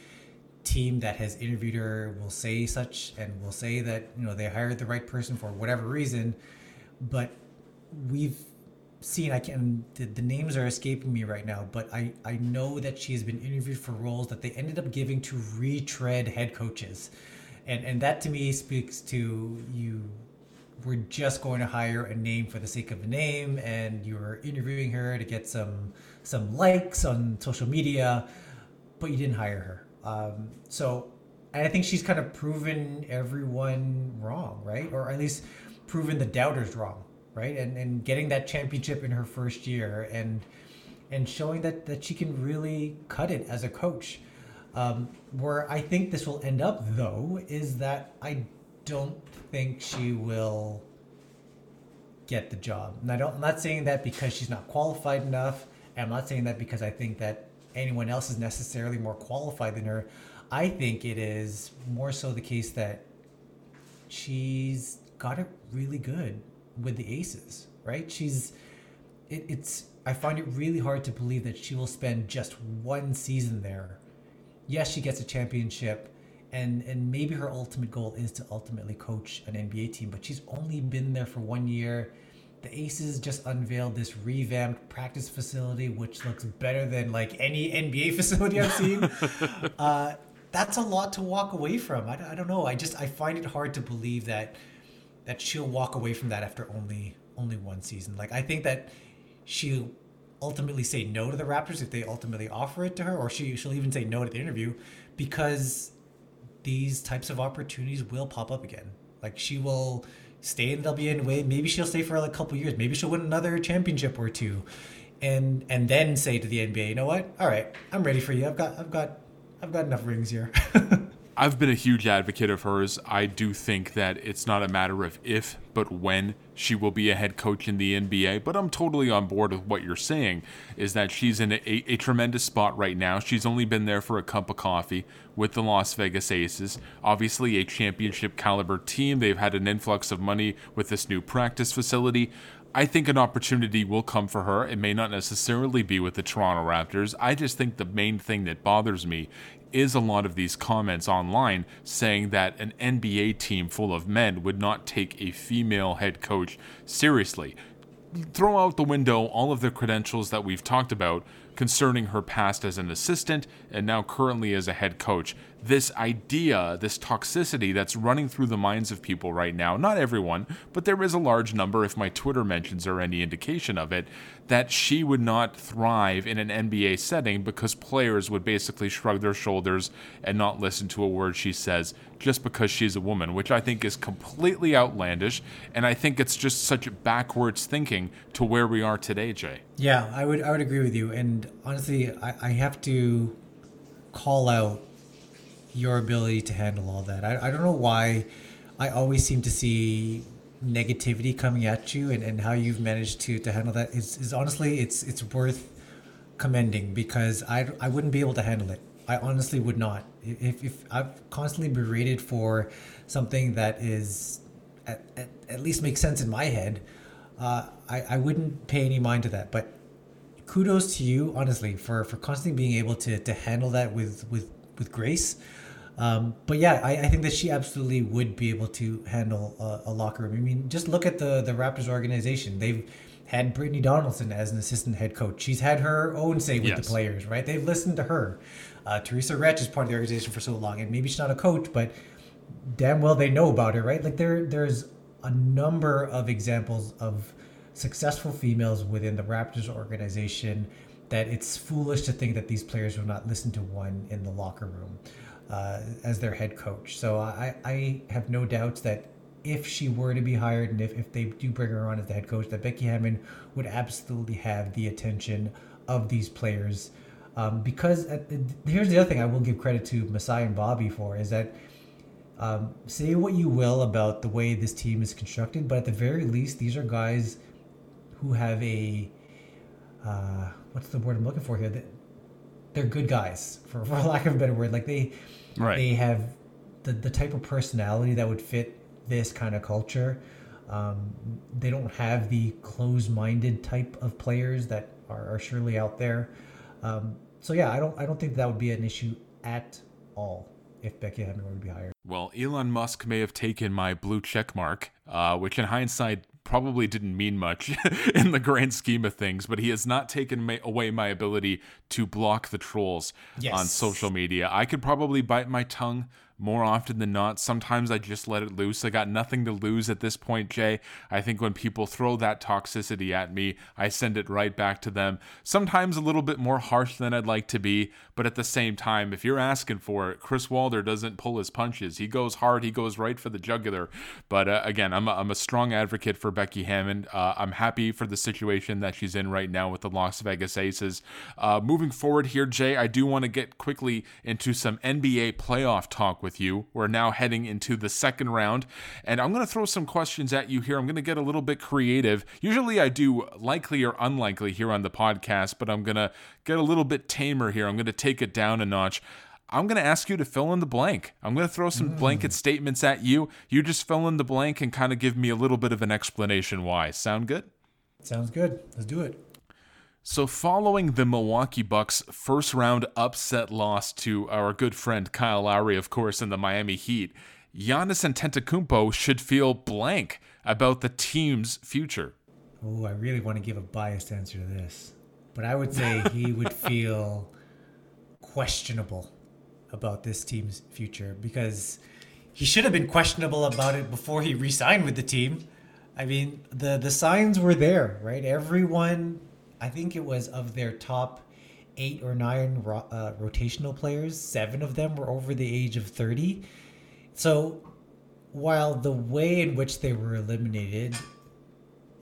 team that has interviewed her will say such and will say that you know they hired the right person for whatever reason. But we've seen I can the, the names are escaping me right now, but I I know that she has been interviewed for roles that they ended up giving to retread head coaches. And, and that to me speaks to you we're just going to hire a name for the sake of a name and you're interviewing her to get some some likes on social media but you didn't hire her. Um, so and i think she's kind of proven everyone wrong right? Or at least proven the doubters wrong right? And and getting that championship in her first year and and showing that that she can really cut it as a coach. Um, where i think this will end up though is that i don't think she will get the job. And I don't, I'm not saying that because she's not qualified enough. And I'm not saying that because I think that anyone else is necessarily more qualified than her. I think it is more so the case that she's got it really good with the Aces, right? She's, it, it's, I find it really hard to believe that she will spend just one season there. Yes, she gets a championship and and maybe her ultimate goal is to ultimately coach an NBA team, but she's only been there for one year. The Aces just unveiled this revamped practice facility, which looks better than like any NBA facility I've seen. uh, that's a lot to walk away from. I, I don't know. I just I find it hard to believe that that she'll walk away from that after only only one season. Like I think that she'll ultimately say no to the Raptors if they ultimately offer it to her, or she she'll even say no to the interview because these types of opportunities will pop up again. Like she will stay in the WNBA. Maybe she'll stay for like a couple years. Maybe she'll win another championship or two, and and then say to the NBA, you know what? All right, I'm ready for you. I've got I've got I've got enough rings here. I've been a huge advocate of hers. I do think that it's not a matter of if, but when she will be a head coach in the NBA. But I'm totally on board with what you're saying, is that she's in a, a, tremendous spot right now. She's only been there for a cup of coffee with the Las Vegas Aces. Obviously, a championship caliber team. They've had an influx of money with this new practice facility. I think an opportunity will come for her. It may not necessarily be with the Toronto Raptors. I just think the main thing that bothers me is a lot of these comments online saying that an NBA team full of men would not take a female head coach seriously. Throw out the window all of the credentials that we've talked about concerning her past as an assistant and now currently as a head coach. This idea, this toxicity that's running through the minds of people right now, not everyone, but there is a large number, if my Twitter mentions are any indication of it, that she would not thrive in an NBA setting because players would basically shrug their shoulders and not listen to a word she says just because she's a woman, which I think is completely outlandish. And I think it's just such backwards thinking to where we are today, Jay. Yeah, I would I would agree with you. And honestly, I, I have to call out your ability to handle all that. I, I don't know why I always seem to see negativity coming at you and, and how you've managed to, to handle that is, is honestly it's it's worth commending because I, I wouldn't be able to handle it. I honestly would not. If, if I've constantly berated for something that is at, at, at least makes sense in my head, uh, I, I wouldn't pay any mind to that. But kudos to you, honestly, for for constantly being able to to handle that with with with grace. Um, but yeah, I, I think that she absolutely would be able to handle a, a locker room. I mean, just look at the the Raptors organization. They've had Brittni Donaldson as an assistant head coach. She's had her own say with yes. the players, right? They've listened to her. Uh, Teresa Resch is part of the organization for so long, and maybe she's not a coach, but damn well they know about her, right? Like there, there's a number of examples of successful females within the Raptors organization that it's foolish to think that these players will not listen to one in the locker room uh, as their head coach. So I, I have no doubts that if she were to be hired and if, if they do bring her on as the head coach, that Becky Hammon would absolutely have the attention of these players. Um, because uh, here's the other thing I will give credit to Masai and Bobby for is that um, say what you will about the way this team is constructed, but at the very least, these are guys who have a uh, what's the word I'm looking for here? They're good guys, for, for lack of a better word. Like they right. they have the the type of personality that would fit this kind of culture. Um, they don't have the closed-minded type of players that are, are surely out there. Um, so yeah, I don't I don't think that would be an issue at all if Becky Hammon were to be hired. Well, Elon Musk may have taken my blue check mark, uh, which in hindsight probably didn't mean much in the grand scheme of things, but he has not taken my, away my ability to block the trolls yes. on social media. I could probably bite my tongue more often than not. Sometimes I just let it loose. I got nothing to lose at this point, Jay. I think when people throw that toxicity at me, I send it right back to them. Sometimes a little bit more harsh than I'd like to be, but at the same time, if you're asking for it, Chris Walder doesn't pull his punches. He goes hard, he goes right for the jugular. But uh, again, I'm a, I'm a strong advocate for Becky Hammon. Uh, I'm happy for the situation that she's in right now with the Las Vegas Aces. Uh, moving forward here, Jay, I do want to get quickly into some NBA playoff talk with you. We're now heading into the second round, and I'm going to throw some questions at you here. I'm going to get a little bit creative. Usually I do likely or unlikely here on the podcast, but I'm going to get a little bit tamer here. I'm going to take it down a notch. I'm going to ask you to fill in the blank. I'm going to throw some mm. blanket statements at you. You just fill in the blank and kind of give me a little bit of an explanation why. Sound good? Sounds good. Let's do it. So, following the Milwaukee Bucks' first round upset loss to our good friend Kyle Lowry, of course, in the Miami Heat, Giannis Antetokounmpo should feel blank about the team's future. Oh, I really want to give a biased answer to this, but I would say he would feel questionable about this team's future because he should have been questionable about it before he re-signed with the team. I mean, the the signs were there, right? Everyone I think it was of their top eight or nine ro- uh, rotational players, seven of them were over the age of 30. So while the way in which they were eliminated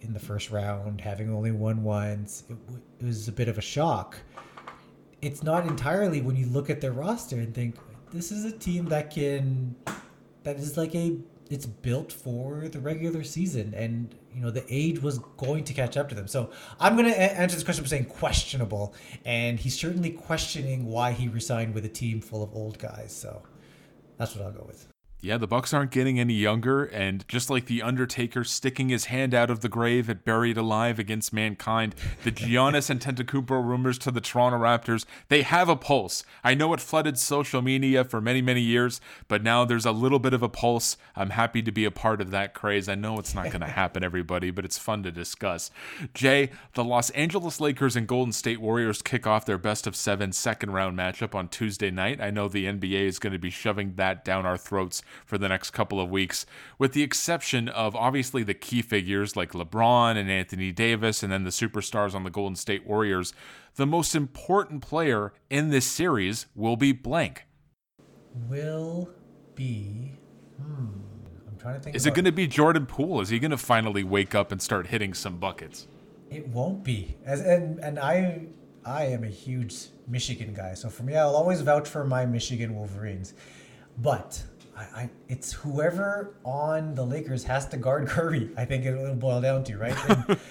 in the first round, having only won once, it, w- it was a bit of a shock. It's not entirely when you look at their roster and think, this is a team that can, that is like a it's built for the regular season and you know the age was going to catch up to them. So i'm going to a- answer this question by saying questionable and he's certainly questioning why he resigned with a team full of old guys. So that's what i'll go with yeah, the Bucks aren't getting any younger, and just like the Undertaker sticking his hand out of the grave at Buried Alive against Mankind, the Giannis Antetokounmpo rumors to the Toronto Raptors, they have a pulse. I know it flooded social media for many, many years, but now there's a little bit of a pulse. I'm happy to be a part of that craze. I know it's not going to happen, everybody, but it's fun to discuss. Jay, the Los Angeles Lakers and Golden State Warriors kick off their best of seven second round matchup on Tuesday night. I know the NBA is going to be shoving that down our throats for the next couple of weeks, with the exception of obviously the key figures like LeBron and Anthony Davis, and then the superstars on the Golden State Warriors. The most important player in this series will be blank. Will be. Hmm. I'm trying to think. Is it going to be Jordan Poole? Is he going to finally wake up and start hitting some buckets? It won't be. As and and I I am a huge Michigan guy, so for me, I'll always vouch for my Michigan Wolverines. But I, I, it's whoever on the Lakers has to guard Curry. I think it'll boil down to right.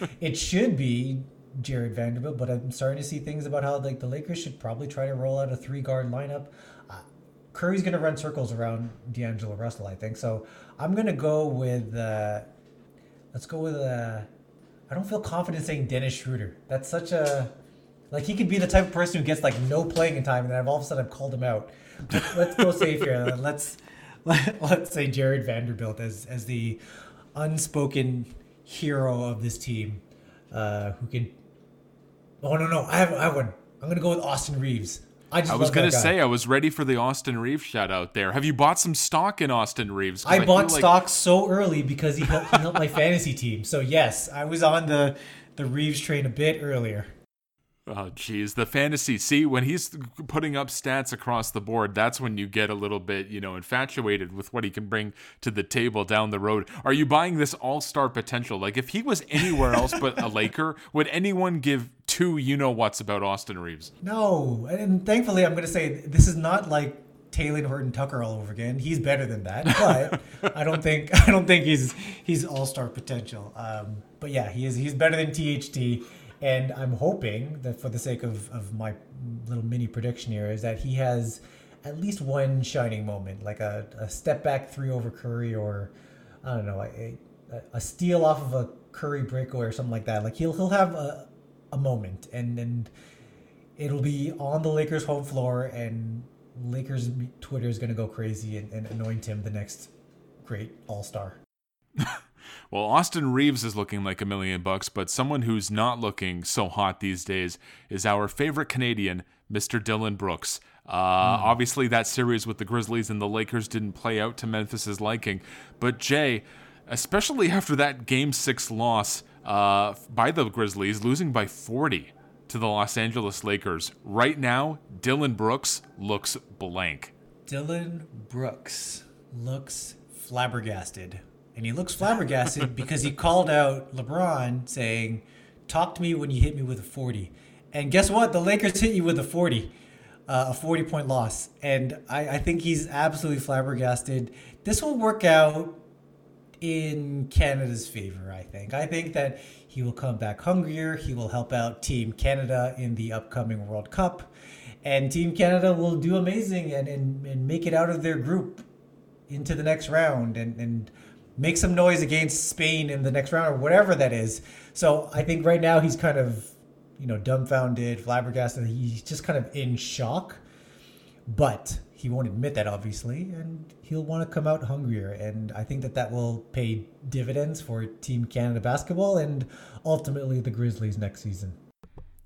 it should be Jarred Vanderbilt, but I'm starting to see things about how like the Lakers should probably try to roll out a three guard lineup. Uh, Curry's going to run circles around D'Angelo Russell, I think. So I'm going to go with. Uh, let's go with. Uh, I don't feel confident saying Dennis Schroeder. That's such a Like he could be the type of person who gets like no playing in time, and then all of a sudden I've called him out. Let's go safe here. Let's let, let's say Jarred Vanderbilt as as the unspoken hero of this team, uh, who can. Oh no no! I have I have one. I'm gonna go with Austin Reaves. I, I was going to say, I was ready for the Austin Reaves shout out there. Have you bought some stock in Austin Reaves? I, I bought like... stock so early because he helped, he helped my fantasy team. So, yes, I was on the, the Reaves train a bit earlier. Oh, geez. The fantasy. See, when he's putting up stats across the board, that's when you get a little bit, you know, infatuated with what he can bring to the table down the road. Are you buying this all star potential? Like, if he was anywhere else but a Laker, would anyone give two you know what's about Austin Reaves? No. And thankfully, I'm going to say this is not like Talen Horton Tucker all over again. He's better than that, but I don't think I don't think he's he's all star potential. Um, but yeah, he is he's better than THT. And I'm hoping that for the sake of, of my little mini prediction here is that he has at least one shining moment, like a, a step back three over Curry or I don't know, a, a steal off of a Curry breakaway or something like that. Like he'll he'll have a, a moment and and it'll be on the Lakers home floor and Lakers Twitter is gonna go crazy and, and anoint him the next great all star. Well, Austin Reaves is looking like a million bucks, but someone who's not looking so hot these days is our favorite Canadian, Mr. Dillon Brooks. Uh, mm. Obviously, that series with the Grizzlies and the Lakers didn't play out to Memphis's liking, but Jay, especially after that Game Six loss uh, by the Grizzlies, losing by 40 to the Los Angeles Lakers, right now, Dillon Brooks looks blank. Dillon Brooks looks flabbergasted and he looks flabbergasted because he called out LeBron saying, "Talk to me when you hit me with a 40." And guess what? The Lakers hit you with a 40, uh, a 40 point loss, and I, I think he's absolutely flabbergasted. This will work out in Canada's favor. I think. I think that he will come back hungrier. He will help out Team Canada in the upcoming World Cup. And Team Canada will do amazing and, and, and make it out of their group into the next round and, and make some noise against Spain in the next round or whatever that is. So I think right now he's kind of, you know, dumbfounded, flabbergasted. He's just kind of in shock, but he won't admit that obviously, and he'll want to come out hungrier. And I think that that will pay dividends for Team Canada basketball and ultimately the Grizzlies next season.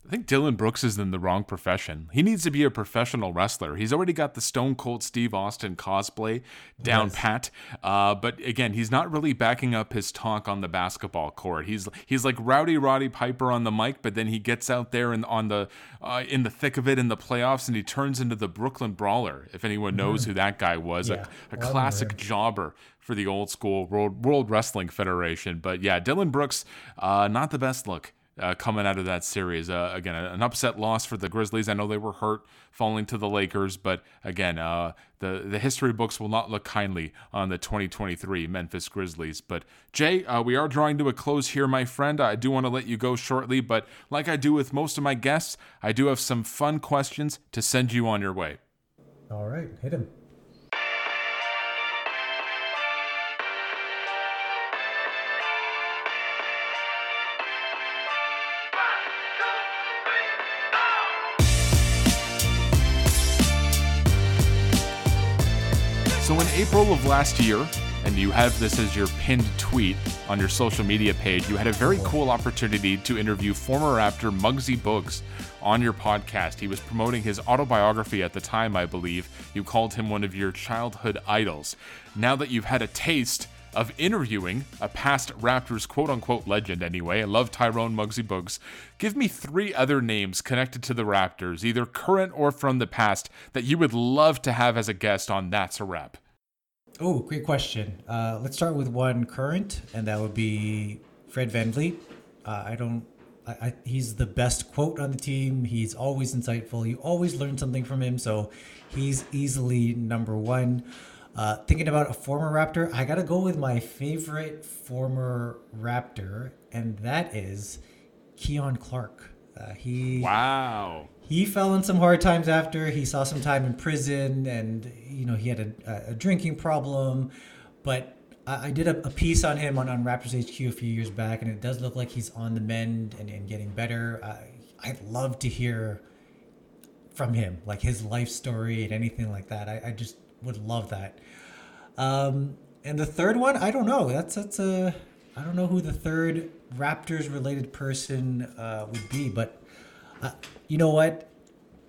I think Dillon Brooks is in the wrong profession. He needs to be a professional wrestler. He's already got the Stone Cold Steve Austin cosplay down yes. pat. Uh, but again, he's not really backing up his talk on the basketball court. He's he's like Rowdy Roddy Piper on the mic, but then he gets out there and on the uh, in the thick of it in the playoffs, and he turns into the Brooklyn Brawler. If anyone knows mm. who that guy was, yeah. a, a classic jobber for the old school World, World Wrestling Federation. But yeah, Dillon Brooks, uh, not the best look uh, coming out of that series. Uh, again, an upset loss for the Grizzlies. I know they were hurt falling to the Lakers, but again, uh, the the history books will not look kindly on the 2023 Memphis Grizzlies. But Jay, uh, we are drawing to a close here, my friend. I do want to let you go shortly, but like I do with most of my guests, I do have some fun questions to send you on your way. All right, hit him. April of last year, and you have this as your pinned tweet on your social media page, you had a very cool opportunity to interview former Raptor Muggsy Bogues on your podcast. He was promoting his autobiography at the time, I believe. You called him one of your childhood idols. Now that you've had a taste of interviewing a past Raptors quote unquote legend anyway. I love Tyrone Muggsy Bogues. Give me three other names connected to the Raptors, either current or from the past, that you would love to have as a guest on That's a Rap. Oh, great question. Uh, let's start with one current, and that would be Fred VanVleet. Uh, I don't. I, I, he's the best quote on the team. He's always insightful. You always learn something from him. So he's easily number one. Uh, thinking about a former Raptor, I got to go with my favorite former Raptor, and that is Keon Clark. Uh, he wow. He fell in some hard times after he saw some time in prison, and you know he had a, a drinking problem. But I, I did a, a, piece on him on, on Raptors HQ a few years back, and it does look like he's on the mend and, and getting better. I, I'd love to hear from him, like his life story and anything like that. I, I just would love that. Um, and the third one, I don't know. That's that's a I don't know who the third Raptors related person uh, would be, but uh, you know what?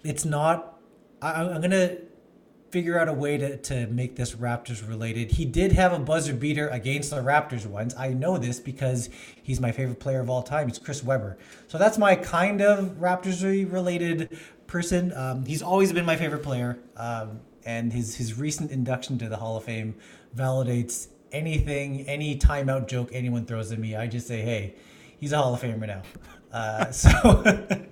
It's not. I, I'm gonna figure out a way to, to make this Raptors related. He did have a buzzer beater against the Raptors once. I know this because he's my favorite player of all time. He's Chris Webber. So that's my kind of Raptors related person. Um, he's always been my favorite player. Um, and his, his recent induction to the Hall of Fame validates anything, any timeout joke anyone throws at me. I just say, hey, he's a Hall of Famer now. Uh, so.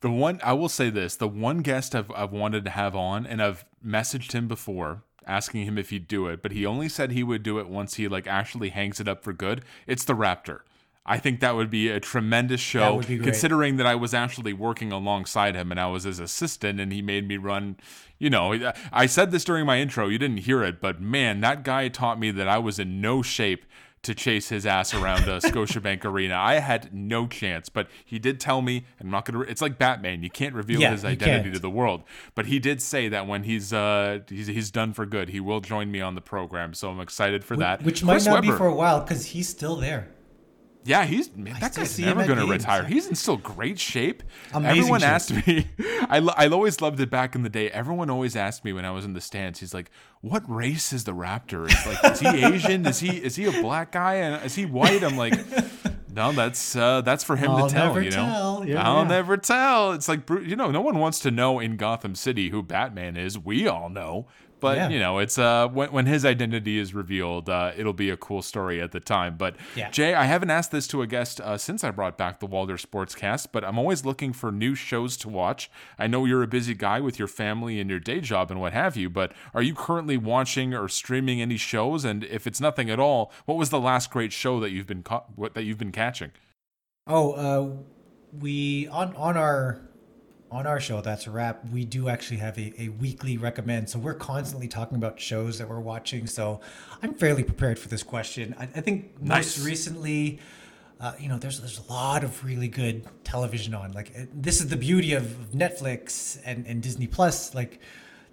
The one I will say this: the one guest I've I've wanted to have on, and I've messaged him before asking him if he'd do it, but he only said he would do it once he like actually hangs it up for good. It's the Raptor. I think that would be a tremendous show, considering that I was actually working alongside him and I was his assistant, and he made me run. You know, I said this during my intro. You didn't hear it, but man, that guy taught me that I was in no shape to chase his ass around a Scotiabank Arena. I had no chance, but he did tell me, I'm not gonna. It's like Batman; you can't reveal yeah, his identity to the world. But he did say that when he's uh he's, he's done for good, he will join me on the program. So I'm excited for that. Which might not Webber, be for a while because he's still there. Yeah, he's man, that guy's never going to retire. He's in still great shape. Amazing Everyone shape. asked me. I I always loved it back in the day. Everyone always asked me when I was in the stands. He's like, "What race is the Raptor? It's like, is he Asian? Is he is he a black guy? And is he white?" I'm like, "No, that's uh, that's for him I'll to tell. You know, tell. Yeah, I'll yeah. never tell. It's like you know, no one wants to know in Gotham City who Batman is. We all know." But yeah. you know, it's uh when when his identity is revealed, uh, it'll be a cool story at the time. But yeah. Jay, I haven't asked this to a guest uh, since I brought back the Walder Sportscast, but I'm always looking for new shows to watch. I know you're a busy guy with your family and your day job and what have you, but are you currently watching or streaming any shows? And if it's nothing at all, what was the last great show that you've been ca- what, that you've been catching? Oh, uh, we on on our on our show, that's a Rap. We do actually have a, a weekly recommend. So we're constantly talking about shows that we're watching. So I'm fairly prepared for this question. I, I think nice. most recently, uh, you know, there's there's a lot of really good television on. Like this is the beauty of Netflix and, and Disney Plus. Like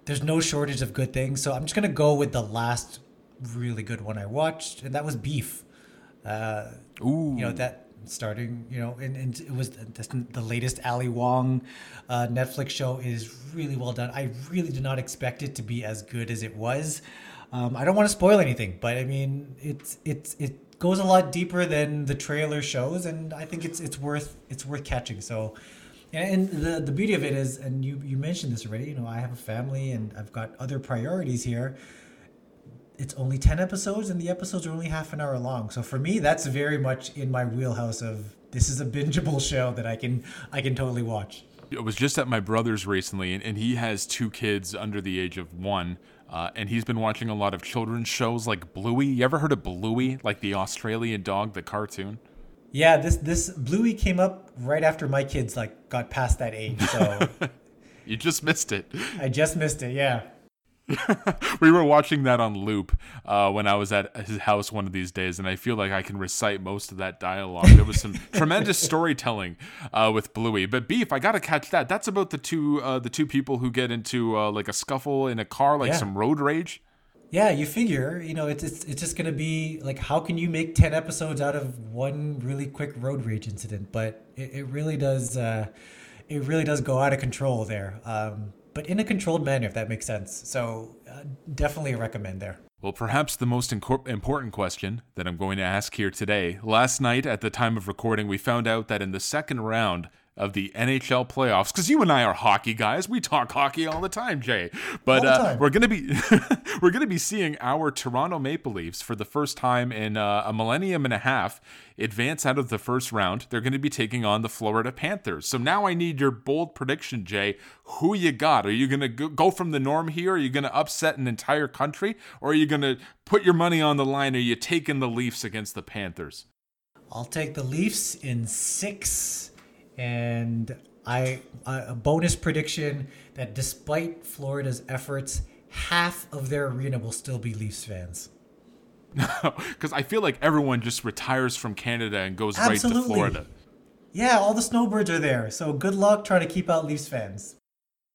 there's no shortage of good things. So I'm just gonna go with the last really good one I watched, and that was Beef. Uh, Ooh. You know that starting, you know, and, and it was the, the latest Ali Wong uh, Netflix show is really well done. I really did not expect it to be as good as it was. Um, I don't want to spoil anything, but I mean, it's it's it goes a lot deeper than the trailer shows, and I think it's it's worth it's worth catching. So, and the the beauty of it is, and you you mentioned this already. You know, I have a family and I've got other priorities here it's only 10 episodes and the episodes are only half an hour long so for me that's very much in my wheelhouse of this is a bingeable show that i can i can totally watch I was just at my brother's recently, and, and he has two kids under the age of one. Uh, and he's been watching a lot of children's shows like Bluey. You ever heard of Bluey, like the Australian dog, the cartoon? Yeah, this this Bluey came up right after my kids like got past that age. So you just missed it. I just missed it. Yeah. we were watching that on loop uh, when I was at his house one of these days, and I feel like I can recite most of that dialogue. There was some tremendous storytelling uh, with Bluey, but Beef, I gotta catch that. That's about the two uh, the two people who get into uh, like a scuffle in a car, like Yeah. some road rage. Yeah, you figure, you know, it's, it's it's just gonna be like, how can you make ten episodes out of one really quick road rage incident? But it, it really does, uh, it really does go out of control there. Um, but in a controlled manner, if that makes sense. So uh, definitely recommend there. Well, perhaps the most important question that I'm going to ask here today. Last night, at the time of recording, we found out that in the second round of the NHL playoffs, because you and I are hockey guys, we talk hockey all the time, Jay. But uh, time. we're gonna be we're gonna be seeing our Toronto Maple Leafs for the first time in uh, a millennium and a half advance out of the first round. They're going to be taking on the Florida Panthers. So now I need your bold prediction, Jay. Who you got? Are you going to go from the norm here? Are you going to upset an entire country, or are you going to put your money on the line? Are you taking the Leafs against the Panthers? I'll take the Leafs in six, and I a bonus prediction that despite Florida's efforts, half of their arena will still be Leafs fans. No, Because I feel like everyone just retires from Canada and goes right to Florida. Yeah, all the snowbirds are there. So good luck trying to keep out Leafs fans.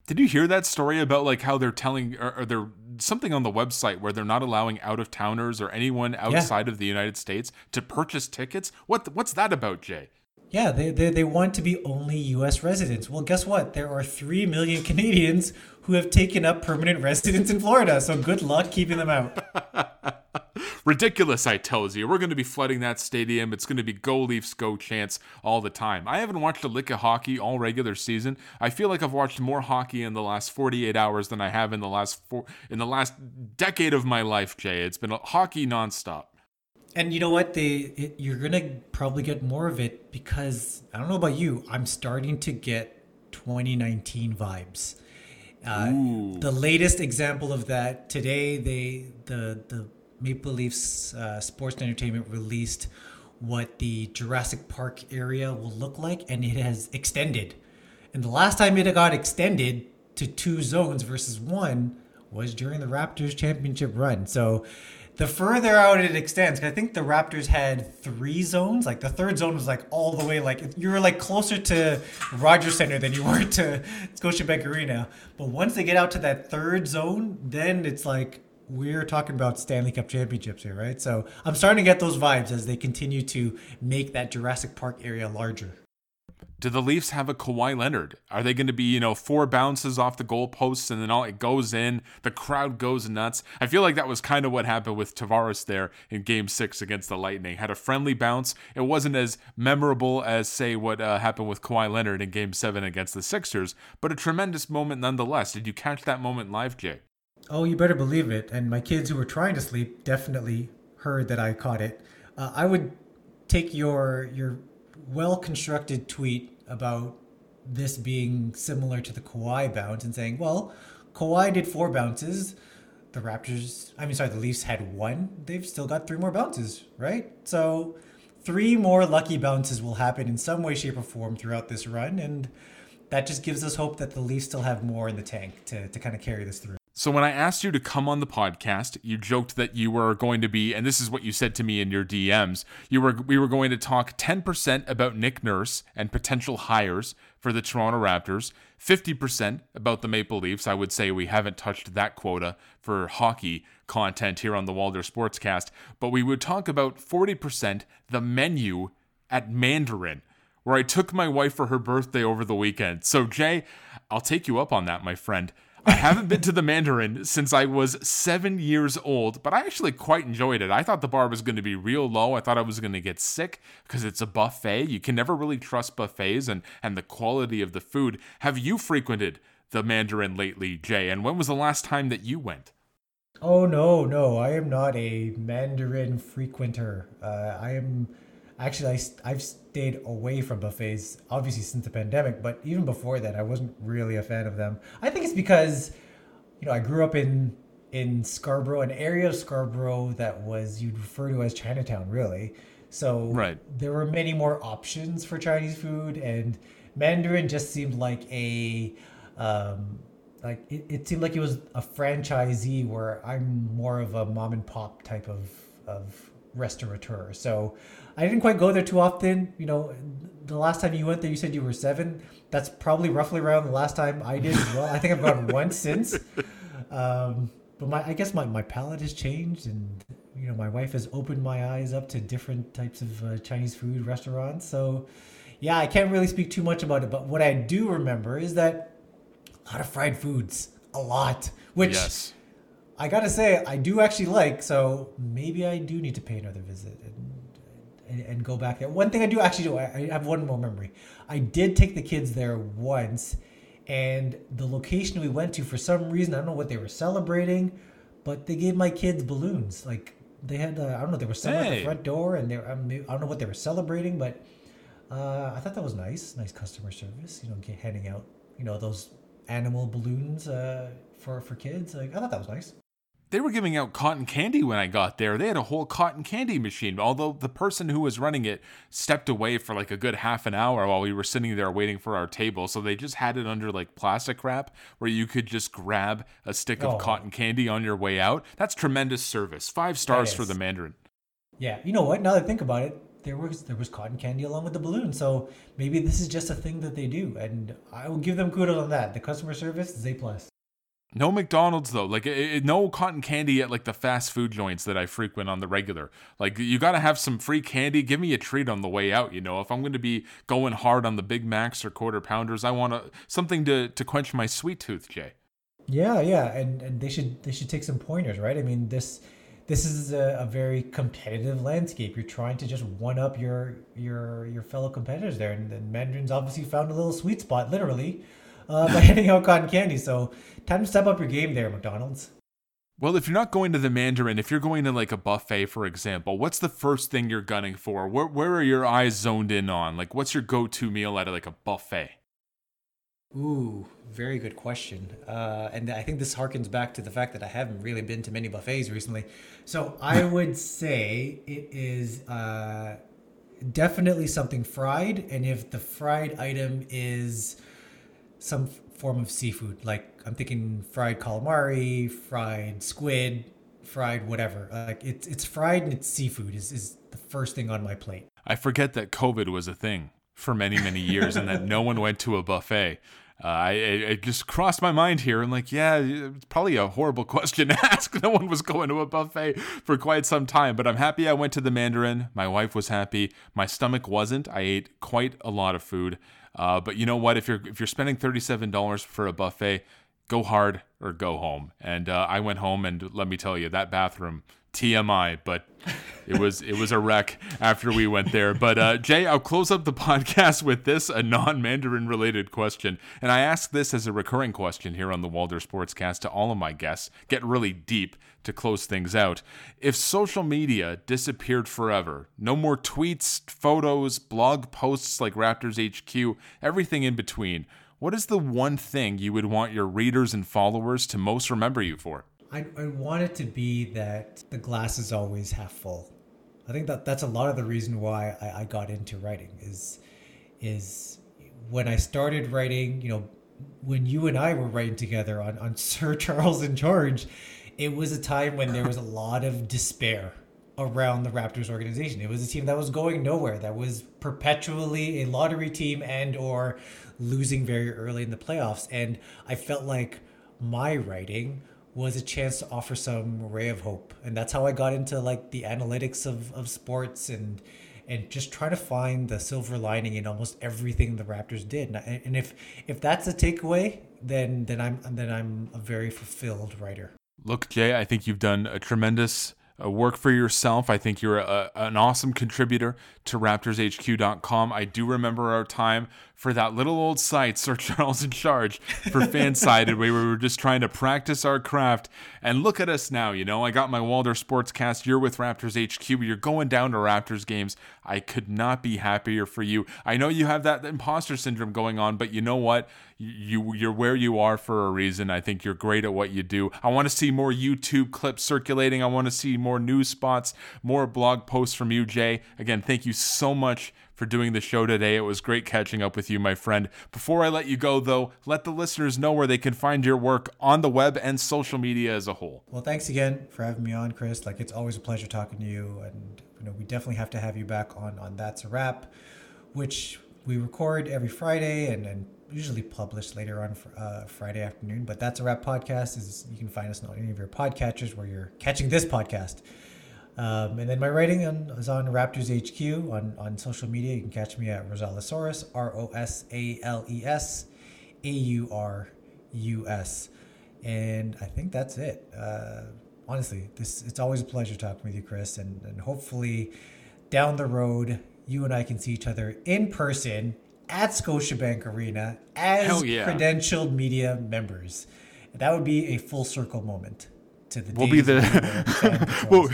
Did you hear that story about like how they're telling or, or they're something on the website where they're not allowing out of towners or anyone outside yeah. of the United States to purchase tickets? What what's that about, Jay? Yeah, they, they, they want to be only U.S. residents. Well, guess what? There are 3 million Canadians who have taken up permanent residence in Florida. So good luck keeping them out. Ridiculous, I tells you. We're going to be flooding that stadium. It's going to be go Leafs, go chance all the time. I haven't watched a lick of hockey all regular season. I feel like I've watched more hockey in the last 48 hours than I have in the last four, in the last decade of my life, Jay. It's been hockey nonstop. And you know what? They it, you're gonna probably get more of it because I don't know about you. I'm starting to get 2019 vibes. Uh, the latest example of that today, they the the Maple Leafs uh, Sports Entertainment released what the Jurassic Park area will look like, and it has extended. And the last time it got extended to two zones versus one was during the Raptors championship run. So the further out it extends, I think the Raptors had three zones. Like the third zone was like all the way, like you were like closer to Rogers Centre than you were to Scotiabank Arena. But once they get out to that third zone, then it's like we're talking about Stanley Cup championships here, right? So I'm starting to get those vibes as they continue to make that Jurassic Park area larger. Do the Leafs have a Kawhi Leonard? Are they going to be, you know, four bounces off the goalposts and then all it goes in, the crowd goes nuts? I feel like that was kind of what happened with Tavares there in Game Six against the Lightning. Had a friendly bounce. It wasn't as memorable as say what uh, happened with Kawhi Leonard in Game Seven against the Sixers, but a tremendous moment nonetheless. Did you catch that moment live, Jay? Oh, you better believe it. And my kids who were trying to sleep definitely heard that I caught it. Uh, I would take your your well constructed tweet about this being similar to the Kawhi bounce and saying, well, Kawhi did four bounces. The Raptors, I mean, sorry, the Leafs had one. They've still got three more bounces, right? So, three more lucky bounces will happen in some way, shape, or form throughout this run. And that just gives us hope that the Leafs still have more in the tank to, to kind of carry this through. So when I asked you to come on the podcast, you joked that you were going to be, and this is what you said to me in your DMs. You were we were going to talk 10% about Nick Nurse and potential hires for the Toronto Raptors, 50% about the Maple Leafs. I would say we haven't touched that quota for hockey content here on the Walder Sportscast, but we would talk about 40% the menu at Mandarin where I took my wife for her birthday over the weekend. So Jay, I'll take you up on that, my friend. I haven't been to the Mandarin since I was seven years old, but I actually quite enjoyed it. I thought the bar was going to be real low. I thought I was going to get sick because it's a buffet. You can never really trust buffets and, and the quality of the food. Have you frequented the Mandarin lately, Jay? And when was the last time that you went? Oh, no, no. I am not a Mandarin frequenter. Uh, I am actually I, I've stayed away from buffets obviously since the pandemic but even before that i wasn't really a fan of them. I think it's because you know i grew up in in scarborough an area of scarborough that was you'd refer to as chinatown really. So right. there were many more options for chinese food and mandarin just seemed like a um, like it, it seemed like it was a franchisee where i'm more of a mom and pop type of of restaurateur. So I didn't quite go there too often. You know, the last time you went there, you said you were seven. That's probably roughly around the last time I did as well. I think I've gone once since. Um, but my, I guess my, my palate has changed, and you know, my wife has opened my eyes up to different types of uh, Chinese food restaurants. So, yeah, I can't really speak too much about it. But what I do remember is that a lot of fried foods, a lot, which. Yes. I gotta say, I do actually like, so maybe I do need to pay another visit. And and, and go back there. One thing I do actually do, I, I have one more memory. I did take the kids there once, and the location we went to, for some reason, I don't know what they were celebrating, but they gave my kids balloons. Like they had, uh, I don't know, they were selling hey. at the front door, and they, I, I don't know what they were celebrating, but uh, I thought that was nice, nice customer service. You know, handing out, you know, those animal balloons uh, for for kids. Like I thought that was nice they were giving out cotton candy when I got there. They had a whole cotton candy machine, although the person who was running it stepped away for like a good half an hour while we were sitting there waiting for our table. So they just had it under like plastic wrap where you could just grab a stick of oh. cotton candy on your way out. That's tremendous service. Five stars for the Mandarin. Yeah, you know what? Now that I think about it, there was there was cotton candy along with the balloon. So maybe this is just a thing that they do, and I will give them kudos on that. The customer service is a plus. No McDonald's though, like it, no cotton candy at like the fast food joints that I frequent on the regular. Like you got to have some free candy. Give me a treat on the way out. You know, if I'm going to be going hard on the Big Macs or quarter pounders, I want a, something to to quench my sweet tooth, Jay. Yeah, yeah, and and they should they should take some pointers, right? I mean this this is a, a, very competitive landscape. You're trying to just one up your your your fellow competitors there, and, and Mandarin's obviously found a little sweet spot, literally, uh, by handing out cotton candy. So time to step up your game there, McDonald's. Well, if you're not going to the Mandarin, if you're going to like a buffet, for example, what's the first thing you're gunning for? Where where are your eyes zoned in on? Like, what's your go-to meal at like a buffet? Ooh, very good question. Uh, and I think this harkens back to the fact that I haven't really been to many buffets recently. So I would say it is uh, definitely something fried. And if the fried item is some form of seafood, like I'm thinking fried calamari, fried squid, fried whatever. Like it's it's fried and it's seafood is, is the first thing on my plate. I forget that COVID was a thing for many many years and that no one went to a buffet. Uh, I it just crossed my mind here and like yeah it's probably a horrible question to ask. No one was going to a buffet for quite some time, but I'm happy I went to the Mandarin. My wife was happy. My stomach wasn't. I ate quite a lot of food. Uh, but you know what? If you're if you're spending thirty seven dollars for a buffet, go hard or go home. And uh, I went home, and let me tell you, that bathroom TMI, but it was it was a wreck after we went there. But uh, Jay, I'll close up the podcast with this a non-Mandarin related question, and I ask this as a recurring question here on the Walder Sportscast to all of my guests. Get really deep to close things out. If social media disappeared forever, no more tweets, photos, blog posts like Raptors HQ, everything in between. What is the one thing you would want your readers and followers to most remember you for? I, I want it to be that the glass is always half full. I think that that's a lot of the reason why I, I got into writing is is when I started writing, you know, when you and I were writing together on, on Sir Charles in Charge, it was a time when there was a lot of despair around the Raptors organization. It was a team that was going nowhere, that was perpetually a lottery team and or losing very early in the playoffs. And I felt like my writing was a chance to offer some ray of hope and that's how i got into like the analytics of, of sports and and just try to find the silver lining in almost everything the raptors did and, and if if that's a takeaway then then i'm then i'm a very fulfilled writer look jay i think you've done a tremendous uh, work for yourself. I think you're a, an awesome contributor to RaptorsHQ.com. I do remember our time for that little old site, Sir Charles in Charge, for Fansided, where we were just trying to practice our craft. And look at us now, you know, I got my Walder Sportscast. You're with Raptors HQ. You're going down to Raptors games. I could not be happier for you. I know you have that imposter syndrome going on, but you know what? You you're where you are for a reason. I think you're great at what you do. I want to see more YouTube clips circulating. I want to see more news spots, more blog posts from you, Jay. Again, thank you so much for doing the show today. It was great catching up with you, my friend. Before I let you go, though, let the listeners know where they can find your work on the web and social media as a whole. Well, thanks again for having me on, Chris. Like it's always a pleasure talking to you, and you know we definitely have to have you back on on That's a Rap, which we record every Friday and and usually publish later on uh, Friday afternoon. But That's a Rap podcast is you can find us on any of your podcatchers where you're catching this podcast. Um, and then my writing on, is on Raptors HQ on, on social media. You can catch me at Rosalesaurus, R O S A L E S A U R U S. And I think that's it. Uh, honestly, this it's always a pleasure talking with you, Chris. And, and hopefully down the road, you and I can see each other in person at Scotiabank Arena as yeah. credentialed media members. That would be a full circle moment to the. We'll be the we'll,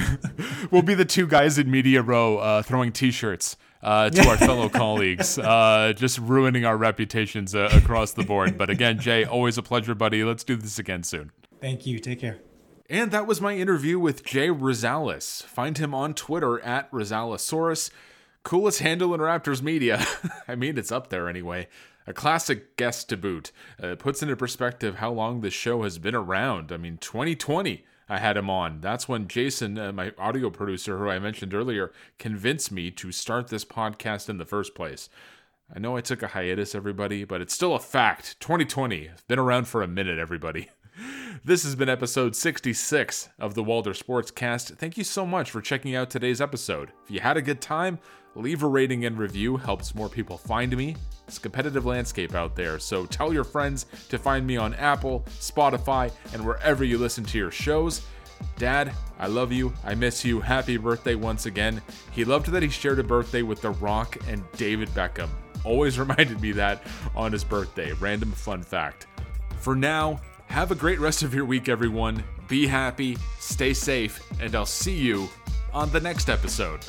we'll be the two guys in media row uh, throwing T-shirts uh, to our fellow colleagues, uh, just ruining our reputations uh, across the board. But again, Jay, always a pleasure, buddy. Let's do this again soon. Thank you. Take care. And that was my interview with Jay Rosales. Find him on Twitter at Rosalesaurus. Coolest handle in Raptors media. I mean, it's up there anyway. A classic guest to boot. Uh, puts into perspective how long this show has been around. I mean, 2020 I had him on. That's when Jason, uh, my audio producer, who I mentioned earlier, convinced me to start this podcast in the first place. I know I took a hiatus, everybody, but it's still a fact. 2020 has been around for a minute, everybody. This has been episode 66 of the Walder Sportscast. Thank you so much for checking out today's episode. If you had a good time, leave a rating and review helps more people find me. It's a competitive landscape out there, so tell your friends to find me on Apple, Spotify, and wherever you listen to your shows. Dad, I love you. I miss you. Happy birthday once again. He loved that he shared a birthday with The Rock and David Beckham. Always reminded me that on his birthday. Random fun fact. For now, have a great rest of your week, everyone. Be happy, stay safe, and I'll see you on the next episode.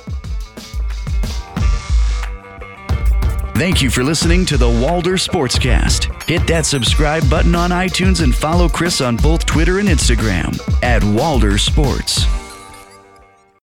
Thank you for listening to the Walder Sportscast. Hit that subscribe button on iTunes and follow Chris on both Twitter and Instagram at Walder Sports.